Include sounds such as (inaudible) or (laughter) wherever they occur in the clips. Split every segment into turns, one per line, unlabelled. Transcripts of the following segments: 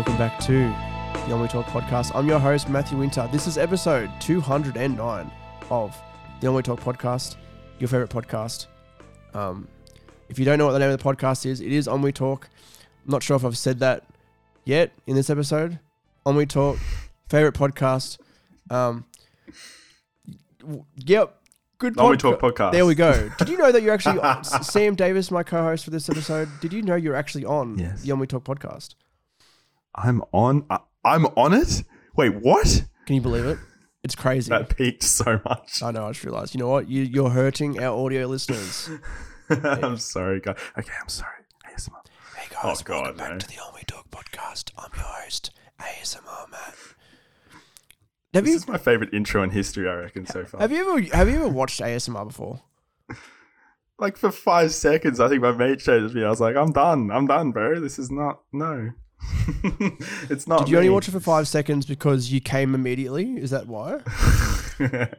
Welcome back to the On We Talk podcast. I'm your host, Matthew Winter. This is episode 209 of the On We Talk podcast, your favorite podcast. Um, if you don't know what the name of the podcast is, it is On We Talk. I'm not sure if I've said that yet in this episode. On We Talk, favorite podcast. Um, yep, good
On We Talk podcast.
There we go. (laughs) Did you know that you're actually S- Sam Davis, my co-host for this episode? Did you know you're actually on
Yes.
the On We Talk podcast?
I'm on. I, I'm on it. Wait, what?
Can you believe it? It's crazy.
That peaked so much.
I know. I just realized. You know what? You, you're hurting our audio listeners. (laughs)
I'm sorry, guys. Okay, I'm sorry. ASMR.
Hey
Oh,
guys,
God,
welcome back
no.
to the On We Talk podcast. I'm your host, ASMR Matt. Have
This
you
is my favorite intro in history, I reckon, so far.
have you ever have you ever watched ASMR before? (laughs)
like for five seconds, I think my mate showed me. I was like, I'm done. I'm done, bro. This is not. No. (laughs) it's not.
Did you only watch it for five seconds because you came immediately? Is that why? (laughs)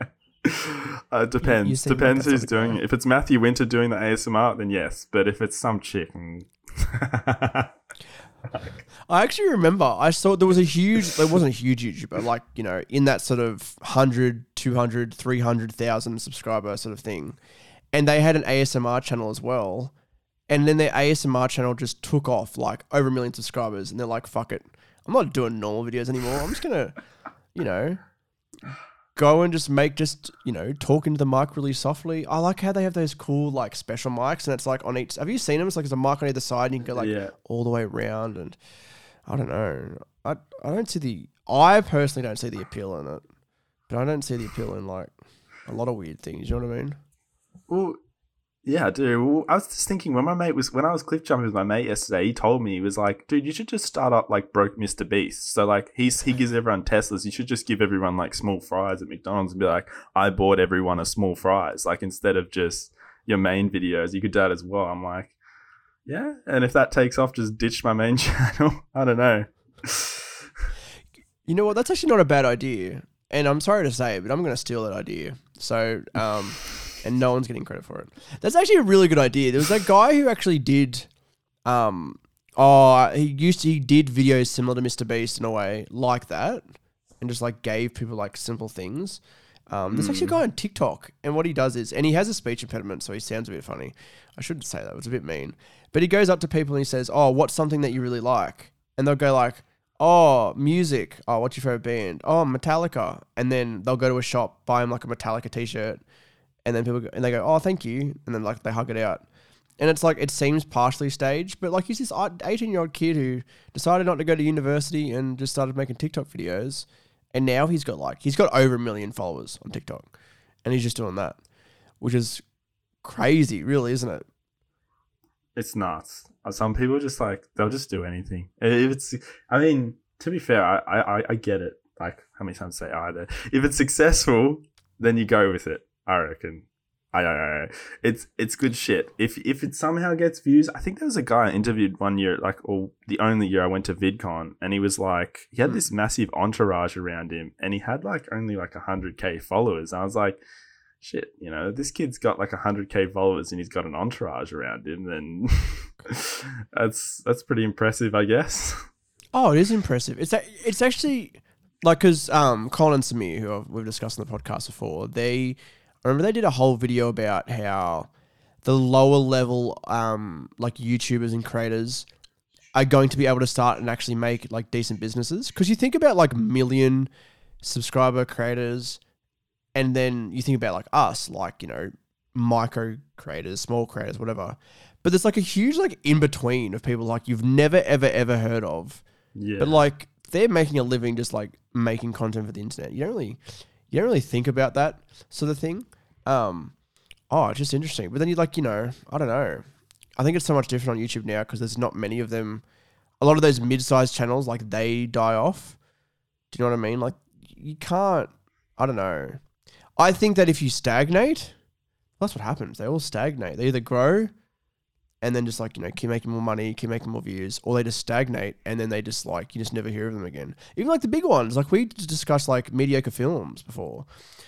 uh, depends.
seem like
Depends
that
who's doing it. If it's Matthew Winter doing the ASMR, then yes. But if it's some chick. (laughs)
I actually remember I saw there was a huge, there wasn't a huge YouTuber, like, you know, in that sort of 100, 200, 300,000 subscriber sort of thing. And they had an ASMR channel as well. And then their ASMR channel just took off like over a million subscribers. And they're like, fuck it. I'm not doing normal videos anymore. I'm just going (laughs) to, you know, go and just make just, you know, talk into the mic really softly. I like how they have those cool like special mics and it's like on each, have you seen them? It's like there's a mic on either side and you can go like,
yeah.
all the way around and I don't know. I I don't see the I personally don't see the appeal in it. But I don't see the appeal in like a lot of weird things, you know what I mean?
Well, yeah, I do. I was just thinking when my mate was when I was cliff jumping with my mate yesterday. He told me he was like, "Dude, you should just start up like broke Mr. Beast." So like he's he gives everyone Teslas. You should just give everyone like small fries at McDonald's and be like, "I bought everyone a small fries." Like instead of just your main videos, you could do that as well. I'm like, yeah. And if that takes off, just ditch my main (laughs) channel. I don't know.
You know what? That's actually not a bad idea. And I'm sorry to say it, but I'm going to steal that idea. So, um, and no one's getting credit for it. That's actually a really good idea. There was that guy who actually did, um, oh, he used to, he did videos similar to Mr. Beast in a way like that and just like gave people like simple things. Um, there's actually a guy on TikTok, and what he does is, and he has a speech impediment, so he sounds a bit funny. I shouldn't say that; it's a bit mean. But he goes up to people and he says, "Oh, what's something that you really like?" And they'll go like, "Oh, music. Oh, what's your favorite band? Oh, Metallica." And then they'll go to a shop, buy him like a Metallica T-shirt, and then people go, and they go, "Oh, thank you," and then like they hug it out. And it's like it seems partially staged, but like he's this eighteen-year-old kid who decided not to go to university and just started making TikTok videos, and now he's got like he's got over a million followers on TikTok, and he's just doing that, which is crazy, really, isn't it?
It's nuts. Uh, Some people just like they'll just do anything. If it's, I mean, to be fair, I I, I get it. Like how many times say I? If it's successful, then you go with it. I reckon. I don't know. It's it's good shit. If if it somehow gets views, I think there was a guy I interviewed one year, like or the only year I went to VidCon, and he was like, he had this massive entourage around him, and he had like only like hundred k followers. And I was like, shit, you know, this kid's got like hundred k followers, and he's got an entourage around him. Then (laughs) that's that's pretty impressive, I guess.
Oh, it is impressive. It's a, it's actually like because um, Colin and Samir, who I've- we've discussed on the podcast before, they I remember they did a whole video about how the lower level um, like YouTubers and creators are going to be able to start and actually make like decent businesses. Because you think about like million subscriber creators, and then you think about like us, like you know micro creators, small creators, whatever. But there's like a huge like in between of people like you've never ever ever heard of
Yeah,
but like they're making a living just like making content for the internet. You don't really you don't really think about that sort of thing. Um oh, it's just interesting. But then you like, you know, I don't know. I think it's so much different on YouTube now because there's not many of them. A lot of those mid-sized channels like they die off. Do you know what I mean? Like you can't I don't know. I think that if you stagnate, that's what happens. They all stagnate. They either grow and then just like you know keep making more money, keep making more views, or they just stagnate and then they just like you just never hear of them again. Even like the big ones, like we discussed like mediocre films before,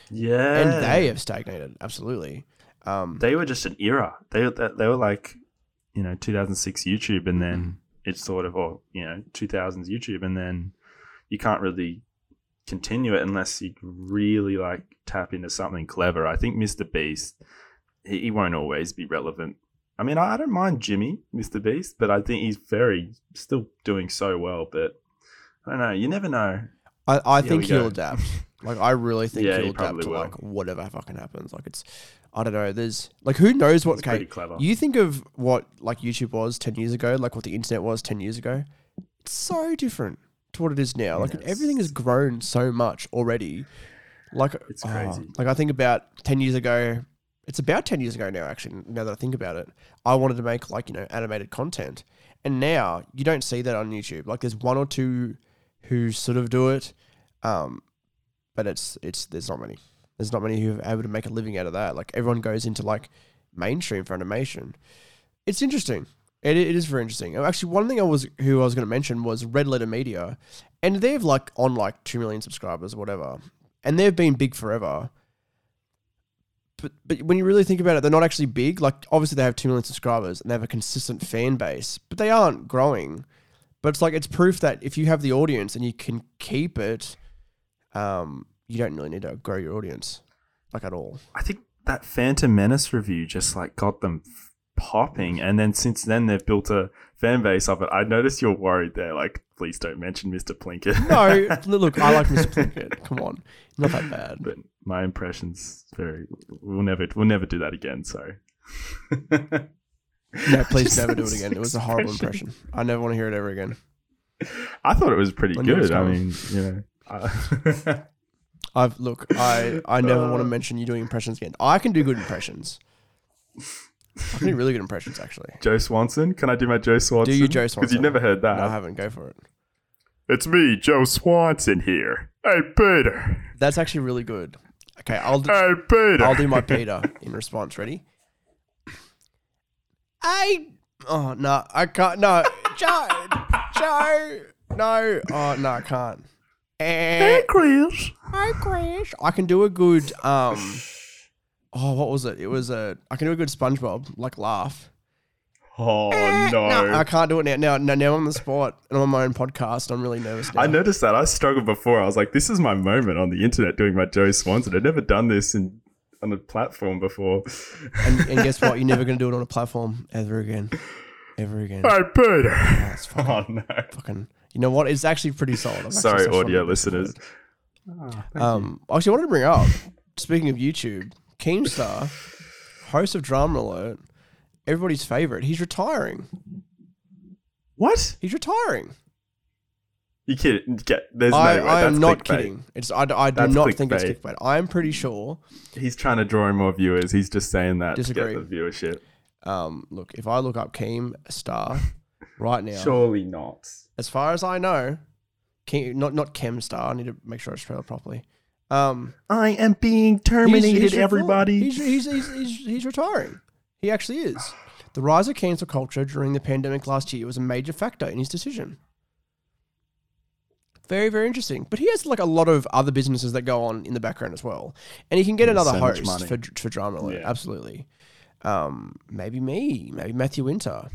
yeah,
and they have stagnated absolutely. Um,
they were just an era. They they, they were like, you know, 2006 YouTube, and then it's sort of or you know 2000s YouTube, and then you can't really continue it unless you really like tap into something clever. I think Mr. Beast he, he won't always be relevant. I mean, I, I don't mind Jimmy, Mr. Beast, but I think he's very still doing so well. But I don't know. You never know.
I, I
Here
think he'll
go.
adapt. Like I really think
Yeah, he
he'll adapt to
will.
like whatever fucking happens. Like it's, I don't know. There's like who knows what?
It's
Okay,
pretty clever.
you think of what like YouTube was ten years ago, like what the internet was ten years ago. It's so different to what it is now. Like
Yes.
everything has grown so much already. Like
It's
oh,
crazy.
like I think about ten years ago. It's about ten years ago now. Actually, now that I think about it, I wanted to make like you know animated content, and now you don't see that on YouTube. Like there's one or two who sort of do it, um, but it's it's there's not many. There's not many who are able to make a living out of that. Like everyone goes into like mainstream for animation. It's interesting. It, it is very interesting. Oh, Actually, one thing I was who I was going to mention was Red Letter Media, and they've like on like two million subscribers or whatever, and they've been big forever. But but when you really think about it, they're not actually big. Like obviously they have two million subscribers and they have a consistent fan base, but they aren't growing. But it's like it's proof that if you have the audience and you can keep it, um, you don't really need to grow your audience, like at all.
I think that Phantom Menace review just like got them popping, and then since then they've built a fan base of it. I noticed you're worried there. Like, please don't mention Mr. Plinkett.
No, (laughs) look, I like Mr. Plinkett. Come on, not that bad.
but my impressions very. We'll never. We'll never do that again. Sorry. (laughs)
No, please
Just (laughs)
never do it again. It was a horrible
expressions.
impression. I never want to hear it ever again.
I thought it was pretty
I knew was
good. I mean, you know. I-
I've look, I I never want to
Uh.
mention you doing impressions again. I can do good impressions. I can do really good impressions actually. (laughs)
Joe Swanson. Can I do my Joe Swanson?
do you Joe swanson
Because
Swanson.
you never heard that.
No, I haven't. Go for it.
It's me, Joe Swanson here. Hey, Peter.
That's actually really good. Okay, I'll do,
Hey, Peter.
I'll do my Peter in response. Ready? I oh no, I can't. No, Joe, Joe, no, oh no, I can't. Hey,
Chris.
Hi, Chris. I can do a good um. Oh, what was it? It was a. I can do a good SpongeBob like laugh.
Oh
Eh,
no.
I can't do it now. Now, now, now I'm on the spot and I'm on my own podcast. I'm really nervous now.
I noticed that. I struggled before. I was like, this is my moment on the internet doing my Joe Swanson. I'd never done this in on a platform before.
And, and guess what? You're never (laughs) gonna do it on a platform ever again, ever again.
Hey, Peter.
That's fucking,
Oh no.
fucking. You know what? It's actually pretty solid. I've actually
Sorry,
touched
audio listeners.
before. Um, actually, I wanted to bring up. Speaking of YouTube, Keemstar, host of Drama Alert, everybody's favorite. He's retiring.
What?
He's retiring.
You kidding? Get there's
I,
no way.
I am not
clickbait.
kidding. It's I, I do
That's
not think it's
clickbait.
clickbait. I am pretty sure.
He's trying to draw in more viewers. He's just saying that
Disagree.
to get the viewership.
Um, look, if I look up Keem Star (laughs) right now,
Surely not.
as far as I know, Keem, not not Chem Star. I need to make sure I spell it properly. Um,
I am being
he's-
terminated,
he's-
everybody.
He's, he's, he's, he's, he's retiring. He actually is. The rise of cancel culture during the pandemic last year was a major factor in his decision. Very, very interesting. But he has like a lot of other businesses that go on in the background as well, and he can get
He
another
so much
host
money.
for for drama. Alert.
Yeah.
Absolutely. Um, maybe me, maybe Matthew Winter.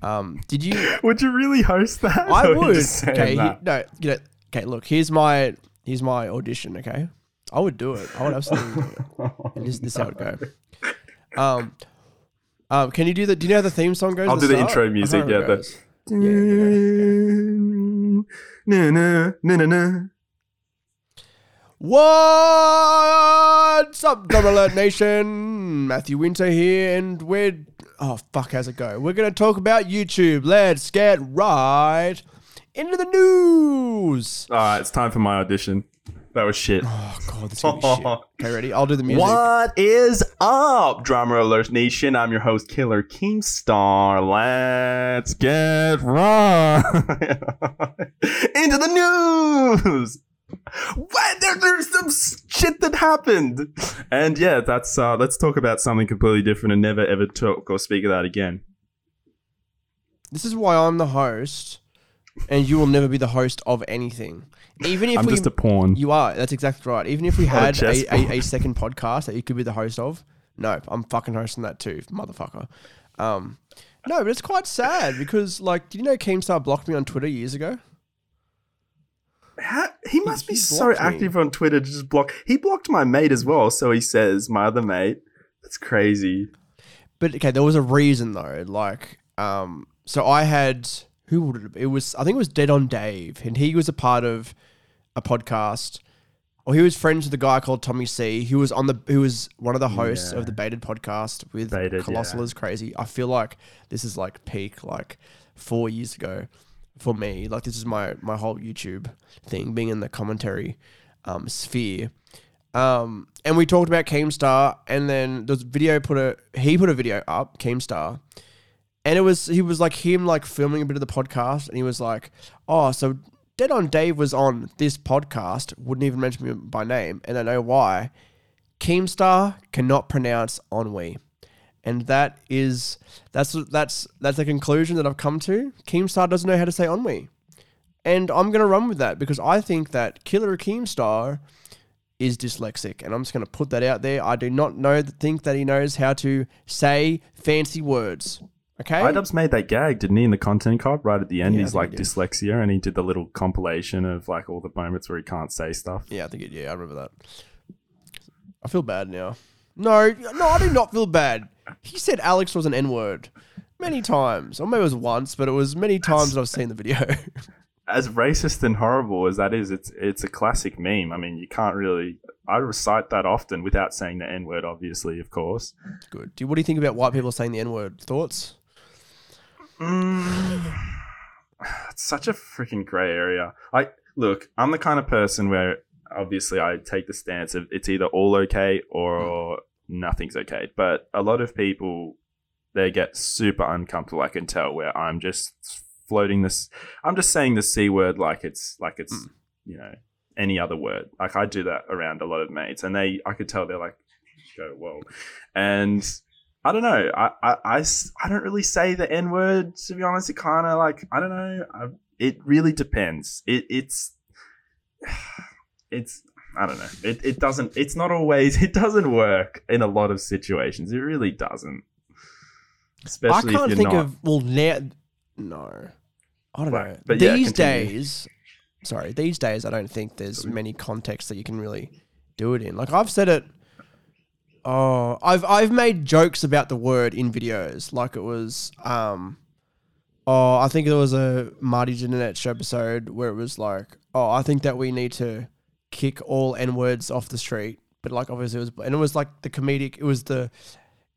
Um, did you? (laughs)
Would you really host that?
I
Or are you
would. Okay, he-
that?
no, you know, okay. Look, here's my here's my audition. Okay, I would do it. I would absolutely do it. (laughs) And this, this is how it go. Um, um, can you do the? Do you know how the theme song goes?
I'll do the
start?
intro music,
don't know
yeah,
how it
but-
goes. Yeah,
Na, na, na, na, na.
What's up, Double Alert Nation? Matthew Winter here, and we're oh fuck, how's it go? We're gonna talk about YouTube. Let's get right into the news.
All right, it's time for my audition. That was shit.
Oh god, this is gonna be shit. (laughs) Okay, ready? I'll do the music.
What is up, Drama Alert Nation? I'm your host, Killer Keemstar. Let's get right (laughs) into the news. What? There, there's some shit that happened, and yeah, that's uh, let's talk about something completely different and never ever talk or speak of that again.
This is why I'm the host, and you will never be the host of anything. Even if
I'm
we,
just a pawn.
you are. That's exactly right. Even if we (laughs) had a, a, a second podcast that you could be the host of, no, I'm fucking hosting that too, motherfucker. Um, No, but it's quite sad because, like, did you know Keemstar blocked me on Twitter years ago?
How, he must
he
be so
blocked me.
active on Twitter to just block. He blocked my mate as well, so he says, my other mate. That's crazy.
But okay, there was a reason though. Like, um, so I had who would it? Have, it was I think it was Dead on Dave, and he was a part of a podcast. Or he was friends with a guy called Tommy C. Who was on the who was one of the hosts
Yeah.
of the Baited podcast with
Baited,
Colossal
yeah.
is crazy. I feel like this is like peak like four years ago for me. Like this is my my whole YouTube thing, being in the commentary um, sphere. Um, and we talked about Keemstar, and then a video put a he put a video up Keemstar, and it was he was like him like filming a bit of the podcast, and he was like, "Oh, so Dead on Dave was on this podcast, wouldn't even mention me by name, and I know why. Keemstar cannot pronounce ennui." And that is that's that's that's a conclusion that I've come to. Keemstar doesn't know how to say ennui. And I'm gonna run with that because I think that Killer Keemstar is dyslexic, and I'm just going to put that out there. I do not know think that he knows how to say fancy words. Okay,
Idubbbz made that gag, didn't he, in the Content Cop right at the end?
Yeah, I
He's
think
like
he did.
dyslexia, and he did the little compilation of like all the moments where he can't say stuff.
yeah, I think it, yeah, I remember that. I feel bad now. No, no, I do not feel bad. He said Alex was an N word many times, or maybe it was once, but it was many times that I've seen the video. (laughs)
As racist and horrible as that is, it's it's a classic meme. I mean, you can't really. I recite that often without saying the N word, obviously, of course.
Good. Do what do you think about white people saying the N word? Thoughts?
Mm, (sighs) it's such a freaking gray area. I look, I'm the kind of person where obviously I take the stance of it's either all okay or nothing's okay. But a lot of people they get super uncomfortable. I can tell where I'm just floating this. I'm just saying the c word like it's like it's
Mm.
you know any other word. Like I do that around a lot of mates, and they I could tell they're like go whoa, and I don't know. I, I, I, I don't really say the N word, to be honest. It kind of like, I don't know. I, it really depends. It, it's, (sighs) it's, I don't know. It, it doesn't, it's not always, (laughs) it doesn't work in a lot of situations. It really doesn't.
I
Especially
can't
if you're
think
not.
of well now. No, I don't
Right,
know.
but yeah,
these
continue.
days, sorry, these days I don't think there's many contexts that you can really do it in. Like I've said it. Oh, I've I've made jokes about the word in videos, like it was. um Oh, I think there was a Marty show episode where it was like, oh, I think that we need to kick all n words off the street, but like obviously it was, and it was like the comedic. It was the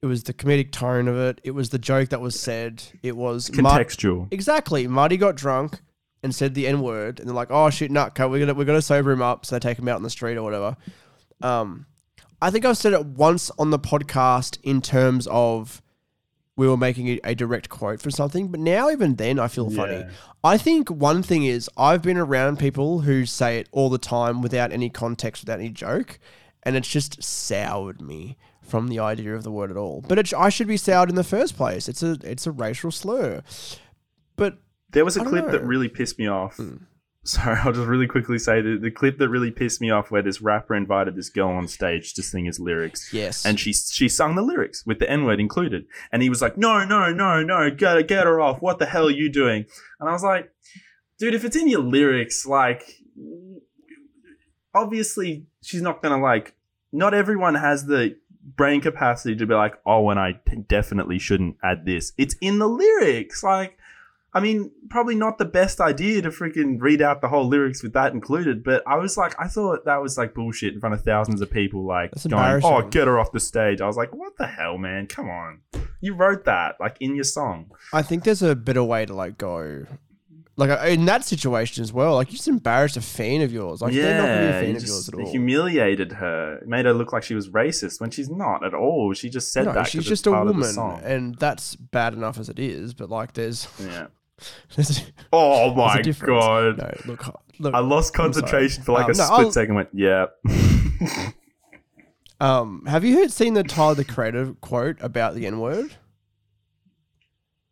it was the comedic tone of it. It was the joke that was said. It was Mar-
Contextual.
exactly. Marty got drunk and said the N word, and they're like, "Oh shit, nut. We're gonna we're gonna sober him up." So they take him out on the street or whatever. Um, I think I've said it once on the podcast in terms of we were making a, a direct quote for something, but now even then I feel funny.
Yeah.
I think one thing is I've been around people who say it all the time without any context, without any joke, and it's just soured me from the idea of the word at all. But it, I should be soured in the first place. It's a it's a racial slur. But
There was a clip that really pissed me off.
Hmm.
Sorry, (laughs) I'll just really quickly say the, the clip that really pissed me off where this rapper invited this girl on stage to sing his lyrics.
yes,
and she she sung the lyrics with the N word included. And he was like, "No, no, no, no, get get her off. What the hell are you doing?" And I was like, "Dude, if it's in your lyrics, like, obviously she's not gonna like. Not everyone has the brain capacity to be like, oh, and I definitely shouldn't add this. It's in the lyrics, like." I mean, probably not the best idea to freaking read out the whole lyrics with that included, but I was like, I thought that was like bullshit in front of thousands of people, like
That's
going, "Oh, get her off the stage." I was like, "What the hell, man? Come on, you wrote that like in your song."
I think there's a better way to like go. Like uh, in that situation as well, like you just embarrassed a fan of yours. Like they're not really a fan
you
of
just
yours at all.
humiliated her, made her look like she was racist when she's not at all. She just said
no,
that.
She's just a woman, and that's bad enough as it is. But like, there's,
Yeah. Oh my god.
no look, look.
I lost concentration for like
Um,
a
no,
split
I'll-
second. Went, yeah. (laughs)
Um, have you heard seen the Tyler the Creator quote about the N word?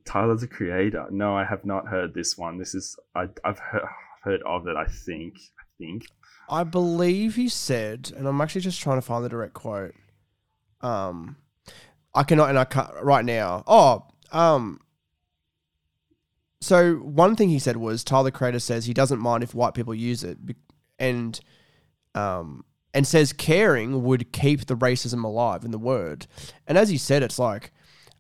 Tyler the Creator. No, I have not heard this one. This is I, I've heard, heard of it. I think. I think.
I believe he said, and I'm actually just trying to find the direct quote. Um, I cannot, and I can't right now. Oh, um, so one thing he said was Tyler Creator says he doesn't mind if white people use it, and um, and says caring would keep the racism alive in the word. And as he said, it's like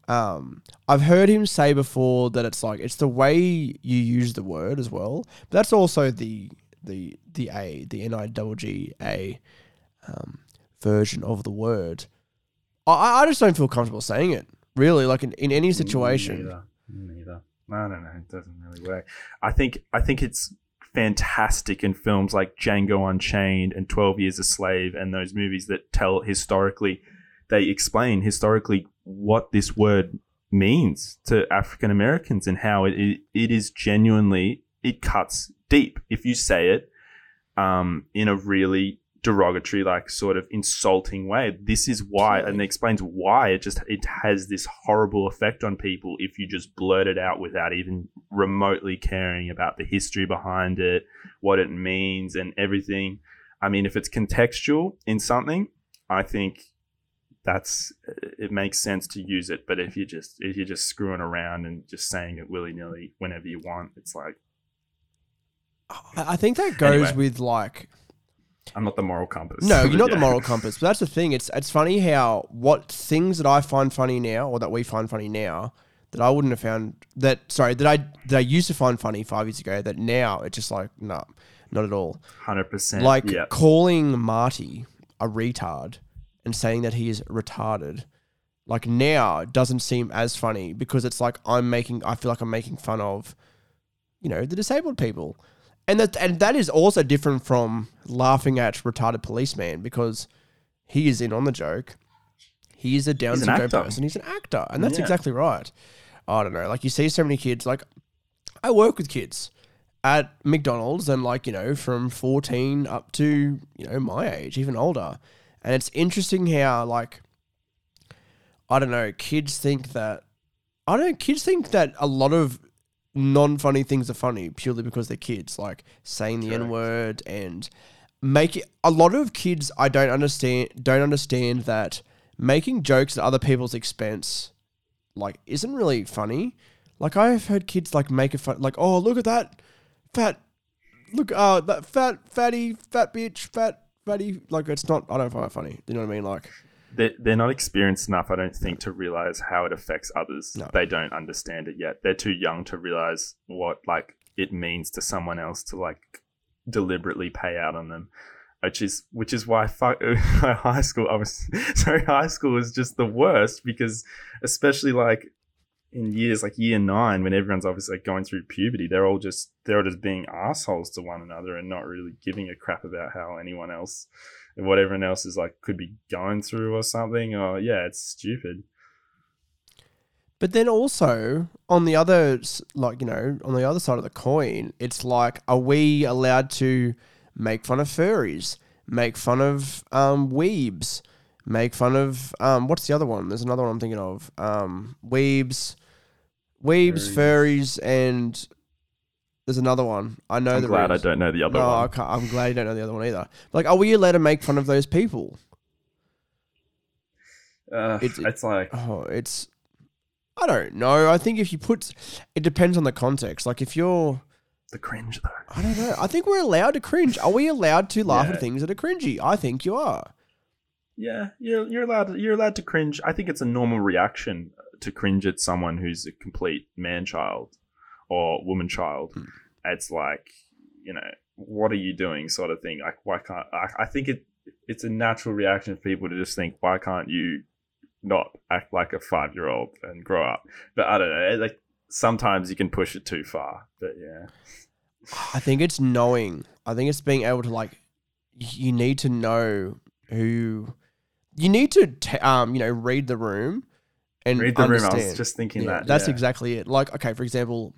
um, I've heard him say before that it's like it's the way you use the word as well. But that's also the the the a the n i double g a um, version of the word. I I just don't feel comfortable saying it really. Like in, in any situation.
Neither. Neither. I don't know. It doesn't really work. I think I think it's fantastic in films like Django Unchained and Twelve Years a Slave and those movies that tell historically, they explain historically what this word means to African Americans and how it, it it is genuinely it cuts deep if you say it um, in a really derogatory, like sort of insulting way. This is why, and it explains why it just it has this horrible effect on people if you just blurt it out without even remotely caring about the history behind it, what it means, and everything. I mean, if it's contextual in something, I think that's it makes sense to use it. But if you just if you're just screwing around and just saying it willy nilly whenever you want, it's like
I think that goes
Anyway.
with like
I'm not the moral compass.
no, you're not the (laughs) moral compass. But that's the thing. It's it's funny how what things that I find funny now, or that we find funny now, that I wouldn't have found that. Sorry, that I that I used to find funny five years ago. That now it's just like no, not at all.
Hundred percent.
Like
yeah.
calling Marty a retard and saying that he is retarded. Like now doesn't seem as funny because it's like I'm making. I feel like I'm making fun of, you know, the disabled people, and that and that is also different from laughing at retarded policeman because he is in on the joke. He is a Down syndrome person. He's an actor, and that's
Yeah.
exactly right. I don't know. Like you see so many kids. Like I work with kids at McDonald's, and like you know, from fourteen up to you know my age, even older, and it's interesting how like I don't know, kids think that I don't know, kids think that a lot of non funny things are funny purely because they're kids, like saying the
Correct.
N word and make it a lot of kids I don't understand don't understand that making jokes at other people's expense like isn't really funny. Like I've heard kids like make a fun like, oh look at that fat look uh that fat fatty fat bitch fat fatty like it's not I don't find it funny. You know what I mean? Like
they're, they're not experienced enough, I don't think, to realize how it affects others.
No.
They don't understand it yet. They're too young to realize what like it means to someone else to like deliberately pay out on them. Which is which is why fuck, (laughs) high school. I was (laughs) sorry, high school is just the worst because especially like in years like year nine when everyone's obviously like going through puberty, they're all just they're all just being assholes to one another and not really giving a crap about how anyone else what everyone else is like could be going through or something. Or yeah, it's stupid.
But then also on the other, like you know, on the other side of the coin, it's like, are we allowed to make fun of furries, make fun of um, weebs, make fun of um, what's the other one? There's another one I'm thinking of. Um, weebs, weebs, furries, and there's another one. I know.
I'm
there
glad I don't know the other
no, I
one.
can't, I'm glad you don't know the other one either. Like, are we allowed to make fun of those people?
Uh,
It's-
it's, like
Oh, it's. I don't know. I think if you put, it depends on the context. Like if you're,
the cringe though.
I don't know. I think we're allowed to cringe. Are we allowed to laugh
Yeah.
at things that are cringy? I think you are.
Yeah, you're you're allowed to, you're allowed to cringe. I think it's a normal reaction to cringe at someone who's a complete man child or woman child.
Hmm.
It's like you know what are you doing sort of thing. Like why can't I, I think it it's a natural reaction for people to just think why can't you not act like a five year old and grow up. But I don't know. Like sometimes you can push it too far. But yeah,
I think it's knowing. I think it's being able to like. You need to know who. You need to t- um you know read the room, and
read the room. I
understand.
was just thinking
Yeah,
that.
that's
yeah.
exactly it. Like, okay, for example,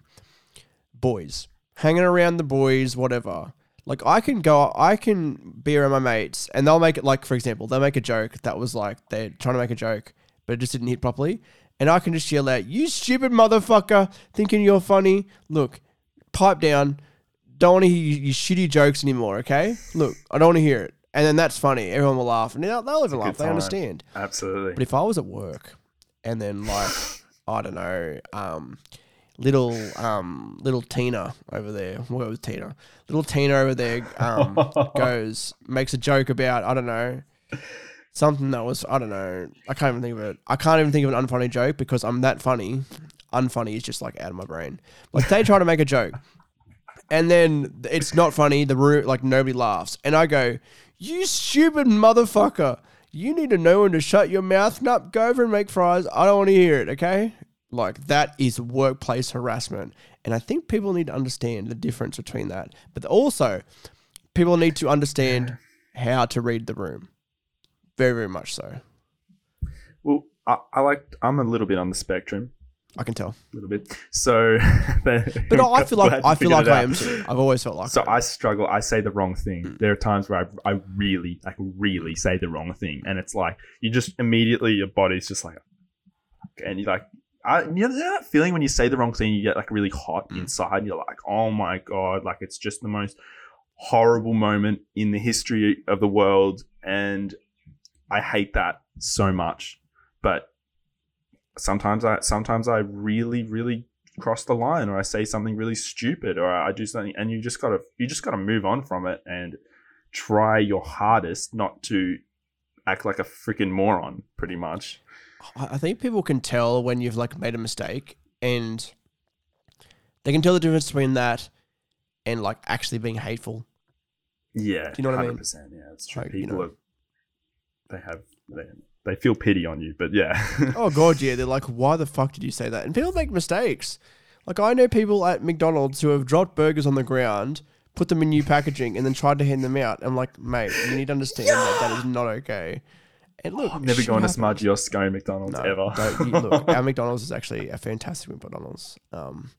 boys hanging around the boys, whatever. Like, I can go, I can be around my mates, and they'll make it. Like, for example, they'll make a joke that was like they're trying to make a joke, but it just didn't hit properly, and I can just yell out, "You stupid motherfucker!" Thinking you're funny. Look, pipe down. Don't want to hear your, your shitty jokes anymore. Okay. Look, I don't want to hear it. And then that's funny. Everyone will laugh, and they'll, they'll even laugh. They understand.
Absolutely.
But if I was at work and then like I don't know, um, little um little Tina over there. What was Tina? Little Tina over there um (laughs) goes makes a joke about I don't know something that was I don't know. I can't even think of it. I can't even think of an unfunny joke because I'm that funny. Unfunny is just like out of my brain. Like they try to make a joke, and then it's not funny. The room like nobody laughs, and I go, "You stupid motherfucker! You need to know when to shut your mouth up. Go over and make fries. I don't want to hear it. Okay." Like that is workplace harassment. And I think people need to understand the difference between that. But also, people need to understand how to read the room. Very, very much so.
Well, I, I like. I'm a little bit on the spectrum,
I can tell.
a little bit. So, (laughs)
But I (laughs) feel like I feel like I am too. I've always felt like
So
I.
I struggle. I say the wrong thing. Mm. There are times where I, I really, like, really say the wrong thing, and it's like you just immediately your body's just like, and you like, I you know that feeling when you say the wrong thing, you get like really hot
Mm.
inside. And you're like, oh my god, like it's just the most horrible moment in the history of the world, and I hate that so much. But sometimes I sometimes I really, really cross the line or I say something really stupid or I do something and you just gotta you just gotta move on from it and try your hardest not to act like a freaking moron, pretty much.
I think people can tell when you've like made a mistake and they can tell the difference between that and like actually being hateful.
Yeah.
Do you know what I mean?
Yeah, it's true.
Like, you
People
know.
are they have they, they feel pity on you, but yeah. (laughs)
Oh god, yeah. They're like, why the fuck did you say that? And people make mistakes. Like I know people at McDonald's who have dropped burgers on the ground, put them in new packaging, and then tried to hand them out. I'm like, mate, you need to understand that that is not okay. And look, I've
Never
shit
going to
happens.
smudgy or scone McDonald's
No,
ever.
you- look, (laughs) our McDonald's is actually a fantastic McDonald's. Um,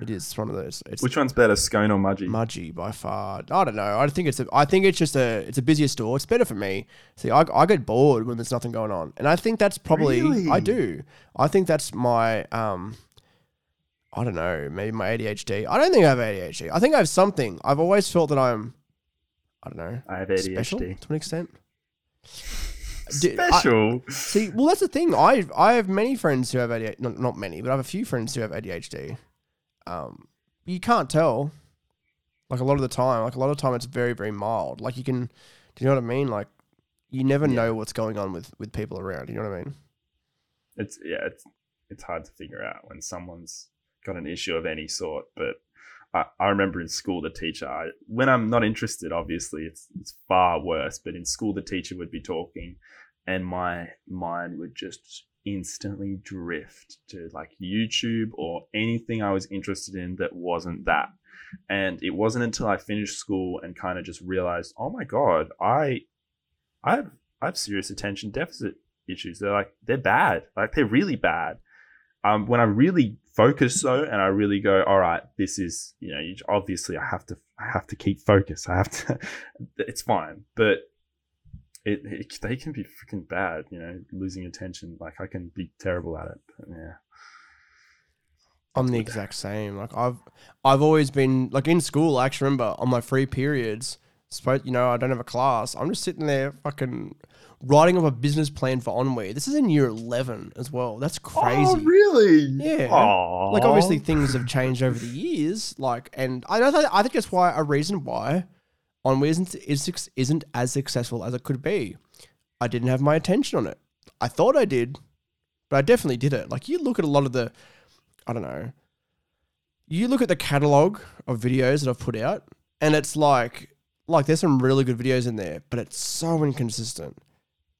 it is one of those. It's
Which one's better, scone or Mudgee?
Mudgee by far. I don't know. I think it's a. I think it's just a. It's a busier store. It's better for me. See, I, I get bored when there's nothing going on, and I think that's probably.
Really?
I do. I think that's my. Um, I don't know. Maybe my ADHD. I don't think I have ADHD. I think I have something. I've always felt that I'm. I don't know.
I have ADHD.
Special to an extent. I-
Special.
See, well, that's the thing. I I have many friends who have ADHD. Not, not many, but I have a few friends who have ADHD. Um, you can't tell. Like a lot of the time, like a lot of time, it's very very mild. Like you can, do you know what I mean? Like you never
Yeah.
know what's going on with with people around. You know what I mean?
it's yeah, it's it's hard to figure out when someone's got an issue of any sort. But I, I remember in school the teacher, I, when I'm not interested, obviously it's it's far worse. But in school the teacher would be talking, and my mind would just instantly drift to like YouTube or anything I was interested in that wasn't that. And it wasn't until I finished school and kind of just realized, oh my god, I, I have I have serious attention deficit issues. They're like they're bad. Like they're really bad. Um, when I really focus though, and I really go, all right, this is you know, you, obviously I have to I have to keep focus. I have to. (laughs) it's fine, but it, it they can be freaking bad. You know, losing attention. Like I can be terrible at it. But yeah.
I'm the exact same. Like I've I've always been like in school. I actually remember on my free periods, suppose you know I don't have a class. I'm just sitting there fucking writing up a business plan for Onwe. This is in year eleven as well. That's oh, crazy.
Oh, really?
Yeah.
Aww.
Like obviously things have changed over the years. Like and I don't. I think that's why a reason why Onwe isn't is, isn't as successful as it could be. I didn't have my attention on it. I thought I did, but I definitely did it. Like you look at a lot of the, I don't know. You look at the catalog of videos that I've put out, and it's like, like there's some really good videos in there, but it's so inconsistent,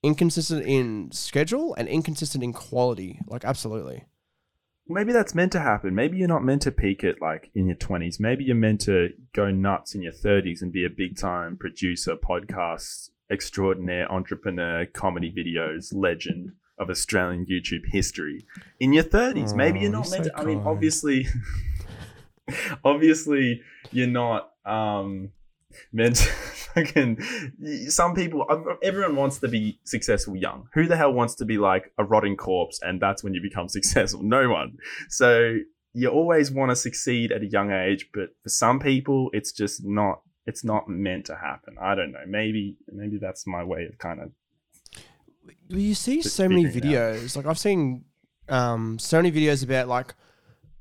inconsistent in schedule and inconsistent in quality. Like absolutely.
maybe that's meant to happen. Maybe you're not meant to peak it like in your 20s. Maybe you're meant to go nuts in your 30s and be a big time producer, podcast extraordinaire, entrepreneur, comedy videos, legend of Australian YouTube history in your 30s. Maybe you're
Oh,
not
you're
meant
so
to. I mean, obviously, (laughs) obviously, you're not um, meant (laughs) fucking. Some people, everyone wants to be successful young. Who the hell wants to be like a rotting corpse and that's when you become (laughs) successful? No one. So you always want to succeed at a young age, but for some people, it's just not. It's not meant to happen. I don't know. Maybe, maybe that's my way of kind of.
You see so many videos. Like I've seen um, so many videos about like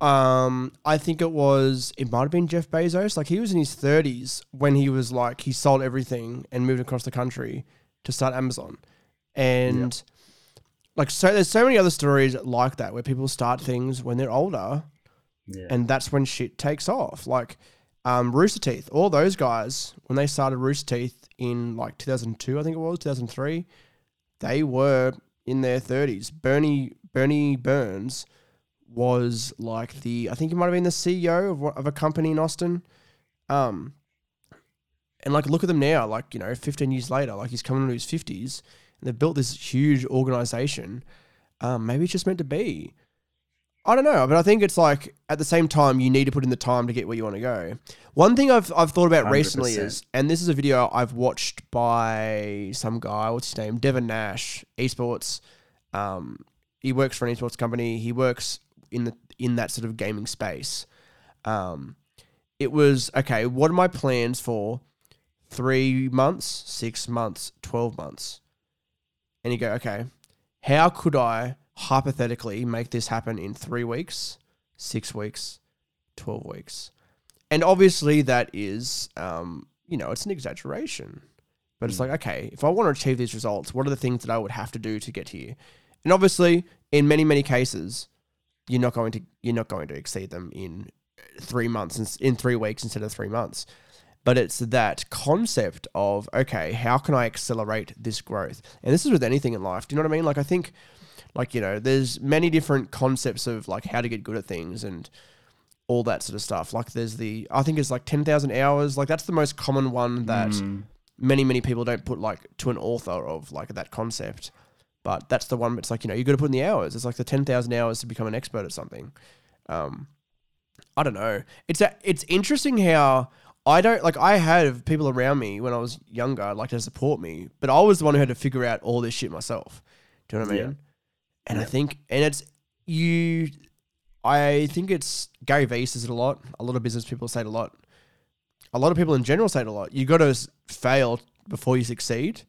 Um, I think it was it might have been Jeff Bezos. Like he was in his thirties when he was like he sold everything and moved across the country to start Amazon, and like so there's so many other stories like that where people start things when they're older
Yeah.
and that's when shit takes off. Like um, Rooster Teeth, all those guys when they started Rooster Teeth in like 2002, I think it was 2003, they were in their 30s. Burnie Burnie Burns was like the I think he might have been the CEO of of a company in Austin. Um, and like look at them now, like you know, 15 years later, like he's coming into his 50s, and they've built this huge organization. Um, maybe it's just meant to be. I don't know, but I think it's like at the same time you need to put in the time to get where you want to go. One thing I've I've thought about recently
100%.
is, and this is a video I've watched by some guy. What's his name? Devin Nash, esports. Um, he works for an esports company. He works in the in that sort of gaming space. Um, it was okay. What are my plans for three months, six months, twelve months? And you go, okay, how could I hypothetically make this happen in three weeks, six weeks, 12 weeks? And obviously, that is, um, you know, it's an exaggeration. But it's
Mm.
like, okay, if I want to achieve these results, what are the things that I would have to do to get here? And obviously, in many, many cases, you're not going to you're not going to exceed them in three months in three weeks instead of three months. But it's that concept of okay, how can I accelerate this growth? And this is with anything in life. Do you know what I mean? Like I think, like you know, there's many different concepts of like how to get good at things and all that sort of stuff. Like there's the I think it's like ten thousand hours. Like that's the most common one that
Mm.
many many people don't put like to an author of like that concept but that's the one it's like you know you got to put in the hours. It's like the 10,000 hours to become an expert at something. Um i don't know. It's a, it's interesting how i don't like i had people around me when i was younger like to support me but i was the one who had to figure out all this shit myself. Do you know what i
Yeah.
mean? And i think and it's you i think it's gary vee says it a lot. A lot of business people say it a lot. A lot of people in general say it a lot. You got to fail before you succeed.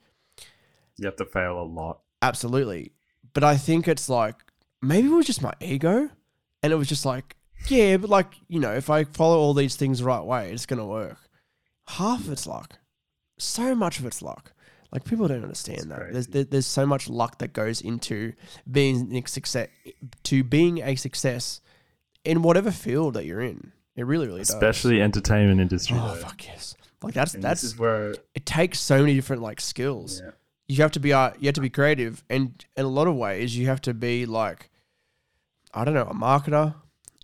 You have to fail a lot.
Absolutely. But I think it's like maybe it was just my ego and it was just like, yeah, but like, you know, if I follow all these things the right way, it's gonna work. Half of it's luck. So much of it's luck. Like people don't understand
It's
that.
crazy.
There's there, there's so much luck that goes into being a success to being a success in whatever field that you're in. It really, really
Especially entertainment industry.
does. Oh
though.
fuck yes. Like that's
And
that's
this is where
it takes so many different like skills
yeah.
You have to be uh, you have to be creative and in a lot of ways you have to be like i don't know a marketer.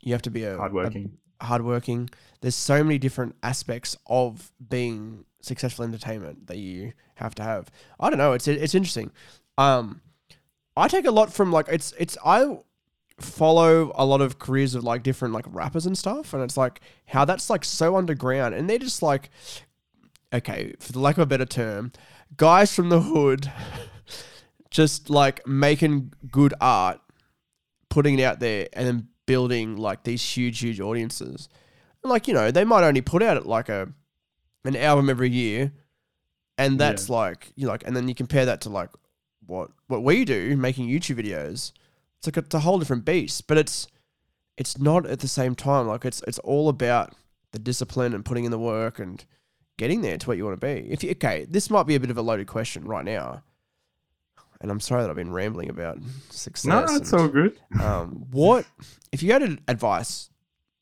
You have to be a
hardworking.
a hardworking. there's so many different aspects of being successful entertainment that you have to have. I don't know it's it's interesting. Um i take a lot from like it's it's i follow a lot of careers of like different like rappers and stuff and it's like how that's like so underground and they're just like okay for the lack of a better term guys from the hood (laughs) just like making good art putting it out there and then building like these huge huge audiences. Like you know they might only put out like a an album every year and that's like you know, like and then you compare that to like what what we do making youtube videos it's like it's a whole different beast but it's it's not at the same time. Like it's it's all about the discipline and putting in the work and getting there to what you want to be if you okay this might be a bit of a loaded question right now and i'm sorry that i've been rambling about success
No, it's
and-
all good.
um, what (laughs) if you had advice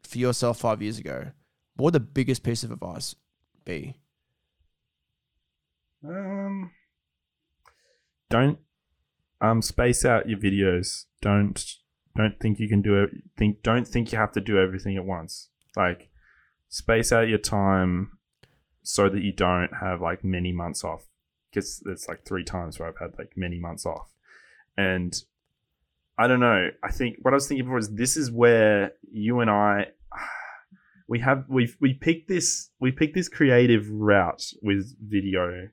for yourself five years ago? What would the biggest piece of advice be?
Um, don't um space out your videos. Don't don't think you can do it. Think don't think you have to do everything at once. Like space out your time so that you don't have like many months off. Because it's like three times where I've had like many months off, and I don't know. I think what I was thinking before is this is where you and I (sighs) we have we've we picked this we picked this creative route with video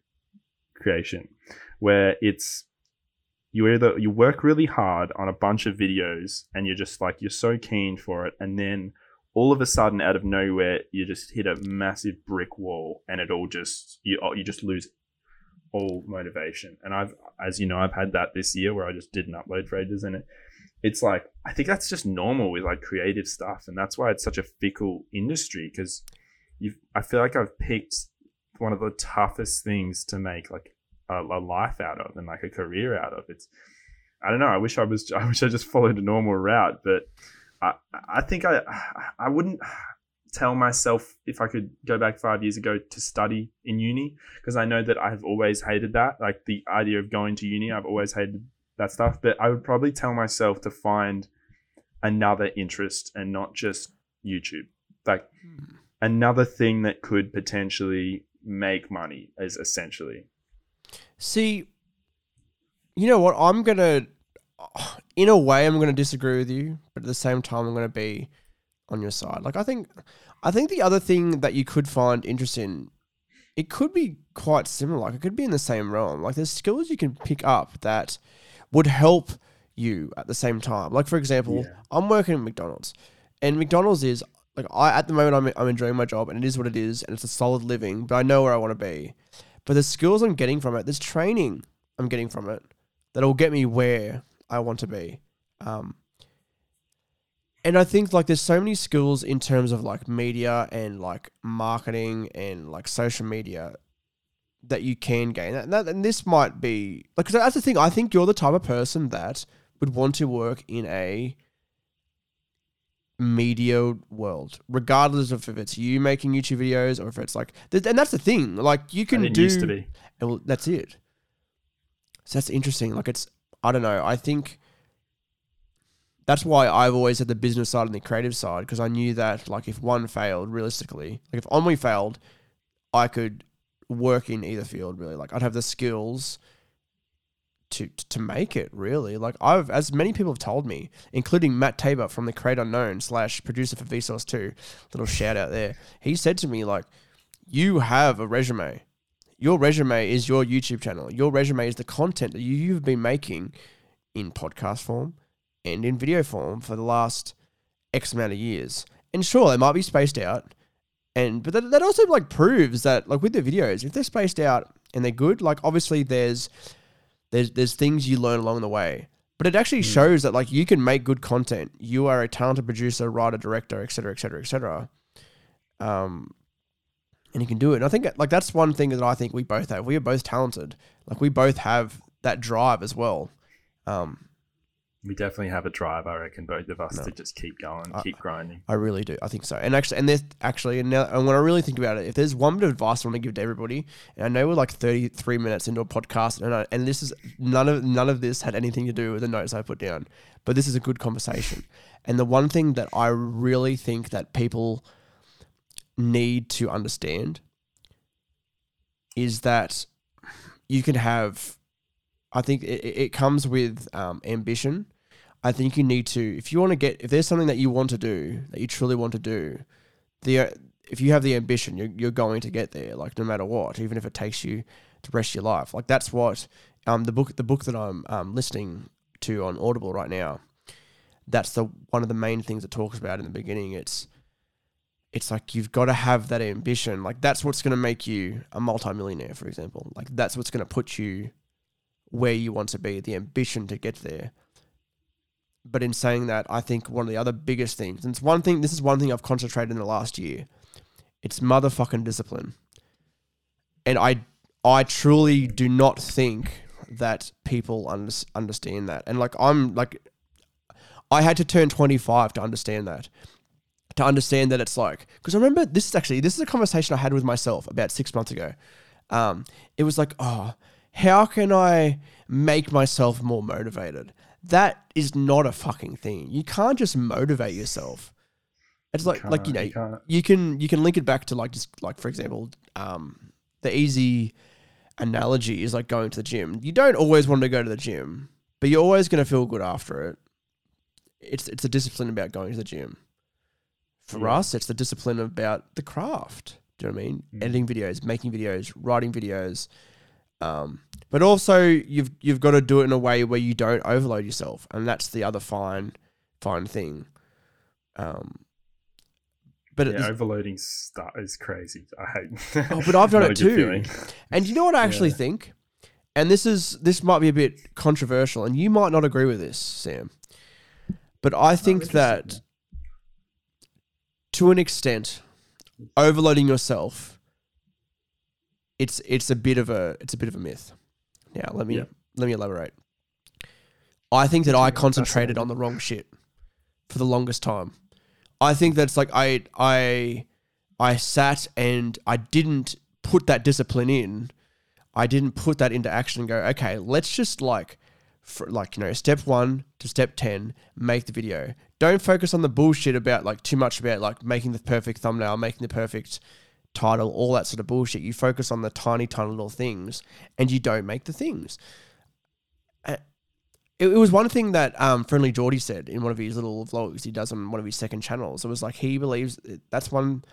creation where it's you either you work really hard on a bunch of videos and you're just like you're so keen for it and then all of a sudden out of nowhere you just hit a massive brick wall and it all just you oh, you just lose all motivation and I've as you know I've had that this year where I just didn't upload for ages and it it's like I think that's just normal with like creative stuff, and that's why it's such a fickle industry because you. I feel like I've picked one of the toughest things to make like a, a life out of and like a career out of. It's I don't know. I wish I was. I wish I just followed a normal route, but I I think I I wouldn't tell myself if I could go back five years ago to study in uni because I know that I've always hated that. Like the idea of going to uni, I've always hated that stuff. But I would probably tell myself to find another interest and not just YouTube. Like hmm. another thing that could potentially make money is essentially.
See, you know what? I'm gonna, (sighs) in a way, I'm gonna disagree with you, but at the same time, I'm gonna be on your side. Like I think, I think the other thing that you could find interesting, it could be quite similar. Like it could be in the same realm. Like there's skills you can pick up that would help you at the same time. Like for example,
Yeah.
I'm working at McDonald's, and McDonald's is like I at the moment I'm I'm enjoying my job, and it is what it is, and it's a solid living. But I know where I want to be. But the skills I'm getting from it, there's training I'm getting from it that'll get me where I want to be. Um, and I think like there's so many skills in terms of like media and like marketing and like social media that you can gain. And, that, and this might be like 'cause that's the thing. I think you're the type of person that would want to work in a media world, regardless of if it's you making YouTube videos or if it's like, and that's the thing. Like you can do.
used to be.
And well, that's it. So that's interesting. Like it's, I don't know. I think that's why I've always had the business side and the creative side because I knew that like if one failed, realistically, like if Omni failed, I could work in either field. Really, like I'd have the skills to to make it. Really, like I've as many people have told me, including Matt Tabor from the Create Unknown slash producer for Vsauce Two. Little shout out there. He said to me like, "You have a resume." Your resume is your YouTube channel. Your resume is the content that you, you've been making in podcast form and in video form for the last X amount of years. And sure, they might be spaced out. And but that, that also like proves that like with the videos, if they're spaced out and they're good, like obviously there's there's there's things you learn along the way. But it actually shows that like you can make good content. You are a talented producer, writer, director, etc., cetera, etc., cetera, etc. Um, and you can do it. And I think like that's one thing that I think we both have. We are both talented. Like we both have that drive as well. Um,
We definitely have a drive, I reckon, both of us
No.
to just keep going,
I-
keep grinding.
I really do. I think so. And actually, and there's actually, and, now, and when I really think about it, if there's one bit of advice I want to give to everybody, and I know we're like 33 minutes into a podcast, and I, and this is none of none of this had anything to do with the notes I put down, but this is a good conversation. And the one thing that I really think that people need to understand is that you can have. I think it, it comes with um, ambition. I think you need to, if you want to get, if there's something that you want to do, that you truly want to do, the if you have the ambition, you're, you're going to get there, like no matter what, even if it takes you the rest of your life. Like that's what um the book the book that I'm um, listening to on Audible right now. That's the one of the main things it talks about in the beginning. It's it's like you've got to have that ambition. Like that's what's going to make you a multimillionaire, for example. Like that's what's going to put you where you want to be. The ambition to get there. But in saying that, I think one of the other biggest things, and it's one thing, this is one thing I've concentrated in the last year, it's motherfucking discipline. And I, I truly do not think that people under, understand that. And like, I'm like, I had to turn 25 to understand that. To understand that it's like, because I remember this is actually, this is a conversation I had with myself about six months ago. Um, it was like, oh, how can I make myself more motivated? That is not a fucking thing. You can't just motivate yourself. It's like like you know
can't.
you can you can link it back to like just like for example, um, the easy analogy is like going to the gym. You don't always want to go to the gym, but you're always going to feel good after it. It's it's a discipline about going to the gym. For
Yeah.
us, it's the discipline about the craft. Do you know what I mean?
Mm.
Editing videos, making videos, writing videos. Um, but also you've you've got to do it in a way where you don't overload yourself, and that's the other fine fine thing. Um, but
Yeah, overloading stuff is crazy. I hate. (laughs)
Oh, but I've done it too.
feeling.
And you know what I actually
Yeah.
think? And this is this might be a bit controversial, and you might not agree with this, Sam. But I think
interesting,
that to an extent, overloading yourself, it's it's a bit of a it's a bit of a myth. Now let me
Yeah.
let me elaborate. I think that I concentrated on the wrong shit for the longest time. I think that's like I I I sat and I didn't put that discipline in. I didn't put that into action and go, okay, let's just like for like you know step one to step 10 make the video don't focus on the bullshit about like too much about like making the perfect thumbnail making the perfect title all that sort of bullshit. You focus on the tiny tiny little things and you don't make the things. It, it was one thing that um, friendlyjordies said in one of his little vlogs he does on one of his second channels. It was like he believes that's one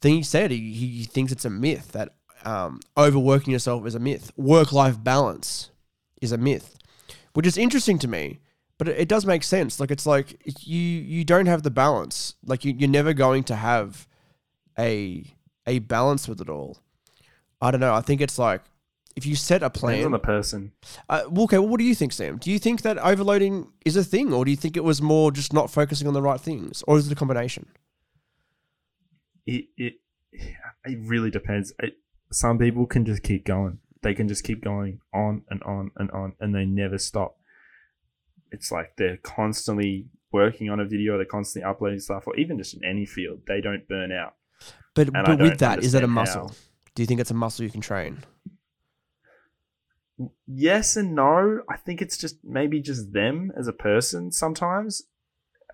thing he said. He, he thinks it's a myth that um, overworking yourself is a myth. Work-life balance is a myth which is interesting to me but it, it does make sense like it's like you you don't have the balance like you, you're never going to have a a balance with it all i don't know i think it's like if you set a
Depends
plan
on the person.
uh, well, okay well, what do you think sam do you think that overloading is a thing or do you think it was more just not focusing on the right things or is it a combination
It it it really depends. It, some people can just keep going. They can just keep going on and on and on, and they never stop. It's like they're constantly working on a video, they're constantly uploading stuff, or even just in any field, they don't burn out.
but,
And
but with that is that a muscle
how.
do you think it's a muscle you can train
yes and no. I think it's just maybe just them as a person sometimes.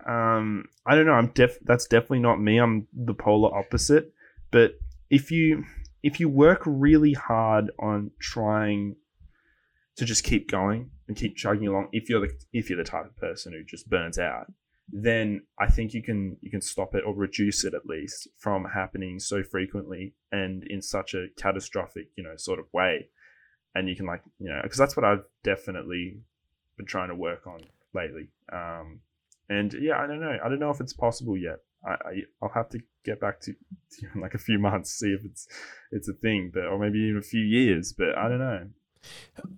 Um, I don't know. I'm def. That's definitely not me. I'm the polar opposite. But if you if you work really hard on trying to just keep going and keep chugging along, if you're the if you're the type of person who just burns out, then I think you can you can stop it or reduce it at least from happening so frequently and in such a catastrophic you know sort of way and you can like you know because that's what I've definitely been trying to work on lately. Um, and yeah, I don't know. I don't know if it's possible yet. I, I I'll have to get back to, to (laughs) like a few months see if it's it's a thing, but or maybe even a few years. But I don't know.